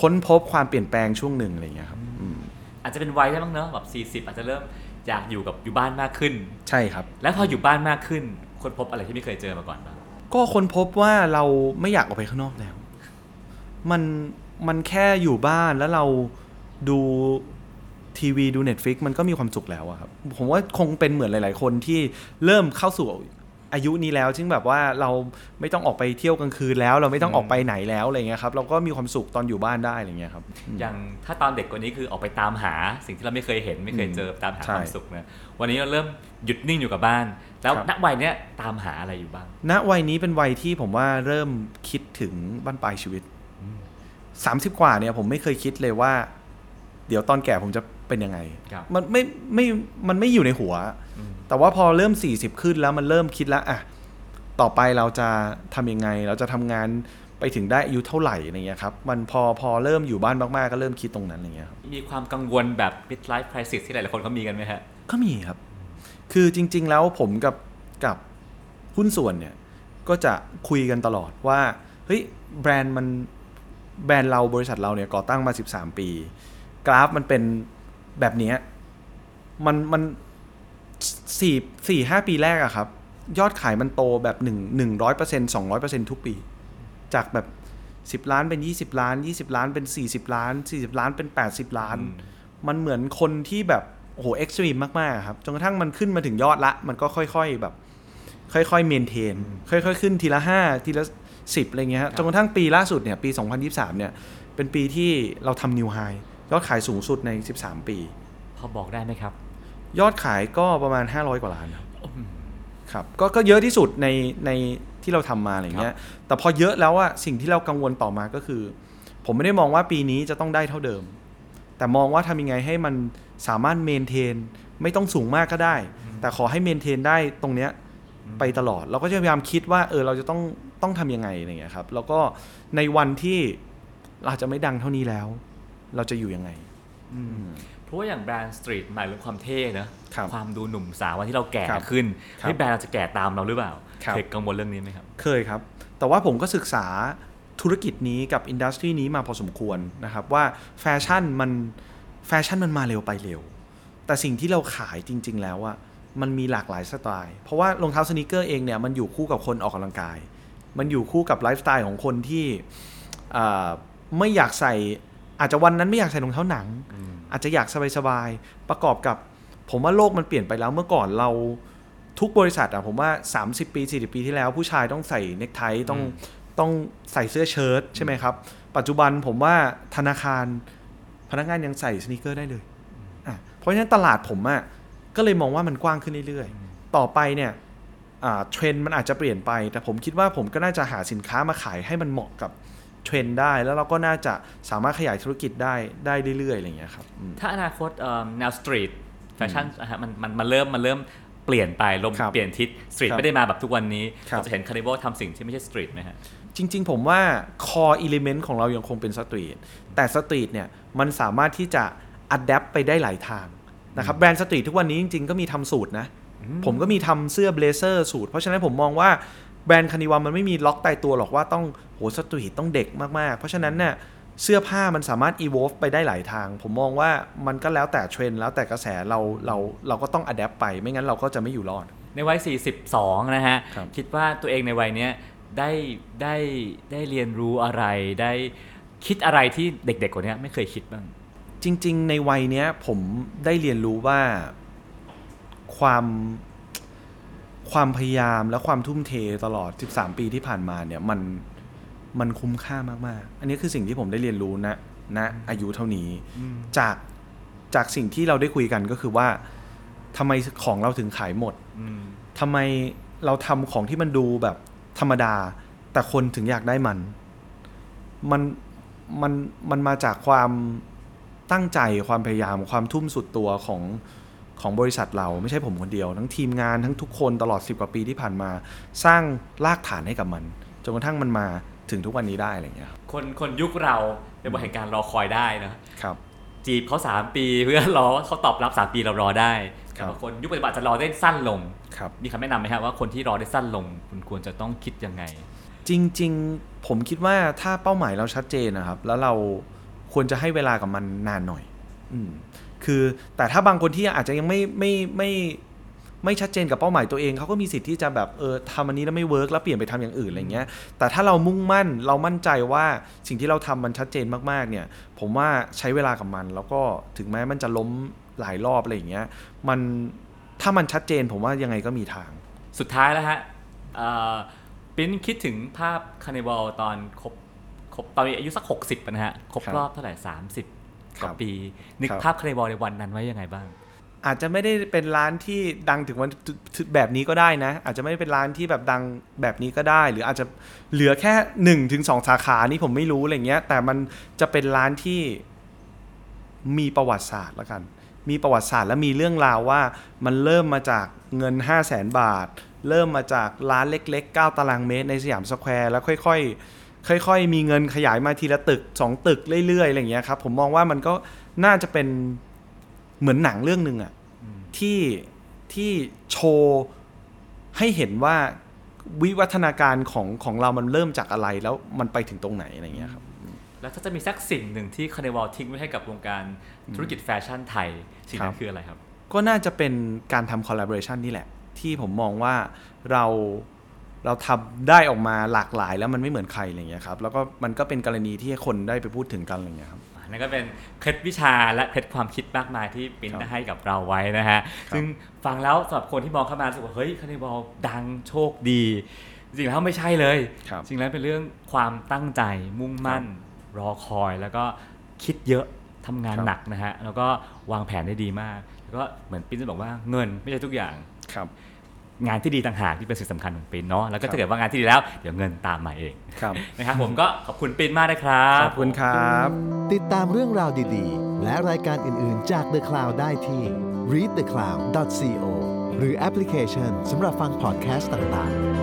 ค้นพบความเปลี่ยนแปลงช่วงหนึ่งอะไรเงี้ยครับอืมอาจจะเป็นวัยได้บ้างเนอะแบบ40 อาจจะเริ่มอยากอยู่กับอยู่บ้านมากขึ้น ใช่ครับ แล้วพออยู่บ้านมากขึ้นคนพบอะไรที่ไม่เคยเจอมาก่อนบ้างก็ค้นพบว่าเราไม่อยากออกไปข้างนอกแล้ว มันมันแค่อยู่บ้านแล้วเราดู ทีวีดู Netflix มันก็มีความสุขแล้วอะครับ ผมว่าคงเป็นเหมือนหลาย ๆ คนที่เริ่มเข้าสู่อายุนี้แล้วซึ่งแบบว่าเราไม่ต้องออกไปเที่ยวกลางคืนแล้ว เราไม่ต้องออกไปไหนแล้วอะไรเงี้ยครับเราก็มีความสุขตอนอยู่บ้านได้อะไรเงี้ยครับอย่างถ้าตอนเด็กกว่านี้คือออกไปตามหา สิ่งที่เราไม่เคยเห็นไม่เคยเจอตามหาใช่ความสุขนะวันนี้เราเริ่มหยุดนิ่งอยู่กับบ้าน แล้วครับณวัยเนี้ยตามหาอะไรอยู่บ้าง ณวัยนี้เป็นวัยที่ผมว่าเริ่มคิดถึงบ้านปลายชีวิตสามสิบกว่าเนี่ยผมไม่เคยคิดเลยว่า เดี๋ยวตอนแก่ผมจะ เป็นยังไงครับมันไม่ไม่มันไม่อยู่ในหัว แต่ว่าพอเริ่ม 40 ขึ้นแล้วมันเริ่มคิดแล้วอะต่อไปเราจะทำยังไง เราจะทำงานไปถึงได้อายุเท่าไหร่อะไรเงี้ยครับ มันพอพอเริ่มอยู่บ้านมาก ๆ ก็เริ่มคิดตรงนั้นอะไรเงี้ยครับมีความกังวลแบบ midlife crisis ที่หลายๆคนเขามีกันไหมฮะ ก็มีครับ คือจริง ๆ แล้วผมกับกับหุ้นส่วนเนี่ย ก็จะคุยกันตลอดว่าเฮ้ยแบรนด์มันแบรนด์เราบริษัทเราเนี่ยก่อตั้งมา 13 ปี กราฟมันเป็น แบบเนี้ยมันมันสี่สี่ห้าปีแรกอะครับ ยอดขายมันโตแบบหนึ่งหนึ่งร้อยเปอร์เซ็นสองร้อยเปอร์เซ็นทุกปี จากแบบสิบล้านเป็นยี่สิบล้านยี่สิบล้านเป็นสี่สิบล้านสี่สิบล้านเป็นแปดสิบล้าน มันเหมือนคนที่แบบโอ้โหเอ็กซ์ตรีมมาก ๆ ครับ จนกระทั่งมันขึ้นมาถึงยอดละ มันก็ค่อยๆแบบ ค่อยๆเมนเทน ค่อยๆ ขึ้นทีละห้าทีละสิบอะไรเงี้ยฮะจนกระทั่งปีล่าสุดเนี่ยปี 2023 เนี่ย เป็นปีที่เราทำนิวไฮ ยอดขายสูงสุดใน 13 ปี พอบอกได้ไหมครับ ยอดขายก็ประมาณ 500 กว่าล้าน ครับครับก็ก็เยอะที่สุดในในที่เราทำมาอะไรเงี้ยแต่พอเยอะแล้วอะสิ่งที่เรากังวลต่อมาก็คือ ผมไม่ได้มองว่าปีนี้จะต้องได้เท่าเดิม แต่มองว่าทำยังไงให้มันสามารถ maintain ไม่ต้องสูงมากก็ได้ แต่ขอให้ maintain ได้ตรงเนี้ยไปตลอด เราก็จะพยายามคิดว่าเออเราจะต้องต้องทำยังไงอะไรเงี้ยครับ แล้วก็ในวันที่เราอาจจะไม่ดังเท่านี้แล้ว เราจะอยู่ยังไง เพราะว่าอย่างแบรนด์ street หมายถึงความเท่เนอะครับความดูหนุ่มสาววันที่เราแก่ครับขึ้นครับให้แบรนด์เราจะแก่ตามเราหรือเปล่าครับเคยกังวลเรื่องนี้ไหมครับ เคยครับ แต่ว่าผมก็ศึกษาธุรกิจนี้กับ industry นี้มาพอสมควรนะครับว่าแฟชั่นมันแฟชั่นมันมาเร็วไปเร็ว แต่สิ่งที่เราขายจริง ๆ แล้วอะมันมีหลากหลายสไตล์ เพราะว่ารองเท้า sneaker เองเนี่ยมันอยู่คู่กับคนออกกำลังกาย มันอยู่คู่กับไลฟ์สไตล์ของคนที่อ่าไม่อยากใส่ อาจจะวันนั้นไม่อยากใส่รองเท้าหนัง อาจจะอยากสบายๆประกอบกับ ผมว่าโลกมันเปลี่ยนไปแล้วเมื่อก่อนเราทุกบริษัทอะผมว่า 30 ปี 40 ปีที่แล้ว ผู้ชายต้องใส่เนคไทต้องต้องใส่เสื้อเชิ้ตใช่ไหมครับ ปัจจุบันผมว่าธนาคารพนักงานยังใส่สนีกเกอร์ได้เลยอะเพราะฉะนั้นตลาดผมอะก็เลยมองว่ามันกว้างขึ้นเรื่อยๆ ต่อไปเนี่ยอ่าเทรนด์มันอาจจะเปลี่ยนไป แต่ผมคิดว่าผมก็น่าจะหาสินค้ามาขายให้มันเหมาะกับ เทรนด์ได้ แล้วเราก็น่าจะสามารถขยายธุรกิจได้ได้เรื่อยๆอะไรอย่างเงี้ยครับอืมถ้าอนาคตเอิ่มแนว street fashion นะฮะมันมันมันเริ่มมันเริ่มเปลี่ยนไปลมครับเปลี่ยนทิศ street ครับไม่ได้มาแบบทุกวันนี้ครับเราจะเห็น Carnival ทำสิ่งที่ไม่ใช่ street ไหมฮะจริง ๆ ผมว่า core element ของเรายังคงเป็น street แต่ street เนี่ยมันสามารถที่จะ adapt ไปได้หลายทางนะครับแบรนด์ street ทุกวันนี้จริง ๆ ก็มีทำสูทนะผมก็มีทำเสื้อ blazer สูท เพราะฉะนั้นผมมองว่า แบรนด์ Carnival มันไม่มีล็อกตายตัวหรอกว่าต้องโห street ต้องเด็กมากๆ เพราะฉะนั้นเนี่ยเสื้อผ้ามันสามารถ evolve ไปได้หลายทาง ผมมองว่ามันก็แล้วแต่เทรนด์แล้วแต่กระแสเราเราเราก็ต้อง adapt ไป ไม่งั้นเราก็จะไม่อยู่รอด ในวัย 42 นะฮะครับคิดว่าตัวเองในวัยเนี้ยได้ได้ได้เรียนรู้อะไร ได้คิดอะไรที่เด็กๆกว่านี้ไม่เคยคิดบ้าง จริง ๆ ในวัยเนี้ยผมได้เรียนรู้ว่าความ ความพยายามและความทุ่มเทตลอด 13 ปีที่ผ่านมาเนี่ยมันมันคุ้มค่ามากๆ อันนี้คือสิ่งที่ผมได้เรียนรู้ณณอายุเท่านี้จากจากสิ่งที่เราได้คุยกันก็คือว่าทำไมของเราถึงขายหมดทำไมเราทำของที่มันดูแบบธรรมดา แต่คนถึงอยากได้มัน มันมันมันมาจากความตั้งใจความพยายามความทุ่มสุดตัวของ ของบริษัทเราไม่ใช่ผมคนเดียว ทั้งทีมงานทั้งทุกคนตลอด 10 กว่าปีที่ผ่านมา สร้างรากฐานให้กับมัน จนกระทั่งมันมาถึงทุกวันนี้ได้อะไรอย่างเงี้ยครับคนคนยุคเราเป็นวันแห่งการรอคอยได้นะครับจีบเขา 3 ปีเพื่อรอเขาตอบรับ 3 ปีเรารอได้ครัแต่บบางคนยุคปัจจุบันจะรอได้สั้นลงครับมีคำแนะนำไหมครับว่าคนที่รอได้สั้นลงคุณควรจะต้องคิดยังไง จริง ๆ ผมคิดว่าถ้าเป้าหมายเราชัดเจนนะครับ แล้วเราควรจะให้เวลากับมันนานหน่อย อืม คือแต่ถ้าบางคนที่อาจจะยังไม่ไม่ไม่ไม่ชัดเจนกับเป้าหมายตัวเองเขาก็มีสิทธิ์ที่จะแบบเออทำอันนี้แล้วไม่ work แล้วเปลี่ยนไปทำอย่างอื่นอะไรเงี้ยแต่ถ้าเรามุ่งมั่นเรามั่นใจว่าสิ่งที่เราทำมันชัดเจนมากๆเนี่ย ผมว่าใช้เวลากับมัน แล้วก็ถึงแม้มันจะล้มหลายรอบอะไรอย่างเงี้ยมันถ้ามันชัดเจนผมว่ายังไงก็มีทาง สุดท้ายแล้วฮะเออปิ๊นคิดถึงภาพ Carnival ตอนครบครบตอนนี้อายุสัก 60นะฮะครบครบรอบเท่าไหร่ 30 กว่าครับปี นึกครับภาพ Carnival ในวันนั้นไว้ยังไงบ้าง อาจจะไม่ได้เป็นร้านที่ดังถึงวันแบบนี้ก็ได้นะ อาจจะไม่ได้เป็นร้านที่แบบดังแบบนี้ก็ได้ หรืออาจจะเหลือแค่หนึ่งถึงสองสาขานี่ผมไม่รู้อะไรเงี้ย แต่มันจะเป็นร้านที่มีประวัติศาสตร์ละกัน มีประวัติศาสตร์และมีเรื่องราวว่ามันเริ่มมาจากเงิน 5 0 0แสนบาท เริ่มมาจากร้านเล็กๆ 9 ตารางเมตรในสยามสแควร์แล้วค่อย ๆ ค่อยๆ มีเงินขยายมาทีละตึก 2 ตึกเรื่อยๆอะไรอย่างเงี้ยครับผมมองว่ามันก็น่าจะเป็นเหมือนหนังเรื่องหนึ่งอะที่ที่โชว์ให้เห็นว่าวิวัฒนาการของของเรามันเริ่มจากอะไรแล้วมันไปถึงตรงไหนอะไรอย่างเงี้ยครับ แล้วถ้าจะมีสักสิ่งหนึ่งที่ Carnival ทิ้งไว้ให้กับวงการธุรกิจแฟชั่นไทย สิ่งนั้ครันบ คืออะไรครับ ก็น่าจะเป็นการทำคอลลาบอร์ t ชันนี่แหละ ที่ผมมองว่าเรา เราทำได้ออกมาหลากหลายแล้วมันไม่เหมือนใครอะไรอย่างเงี้ยครับแล้วก็มันก็เป็นกรณีที่คนได้ไปพูดถึงกันอะไรอย่างเงี้ยครับนั่นก็เป็นเคล็ดวิชาและเคล็ดความคิดมากมายที่ปิ้นครับได้ให้กับเราไว้นะฮะครับซึ่งฟังแล้วสำหรับคนที่มองเข้ามารู้สึกว่าเฮ้ยคาร์นิวัลดังโชคดี จริงๆแล้วไม่ใช่เลยครับจริงๆแล้วเป็นเรื่องความตั้งใจมุ่งมั่น รอคอยแล้วก็คิดเยอะทำงานครับหนักนะฮะแล้วก็วางแผนได้ดีมาก แล้วก็เหมือนปิ้นจะบอกว่าเงินไม่ใช่ทุกอย่างครับ งานที่ดีต่างหากที่เป็นสิ่งสำคัญของปิ้นเนาะแล้วก็ครับถ้าเกิดว่างานที่ดีแล้วเดี๋ยวเงินตามมาเองครับ นะครับผมก็ขอบคุณปิ้นมากนะครับ ขอบคุณครับ ติดตามเรื่องราวดีๆ และรายการอื่นๆจาก The Cloud ได้ที่ readthecloud.co หรือแอปพลิเคชันสำหรับฟังพอดแคสต์ต่างๆ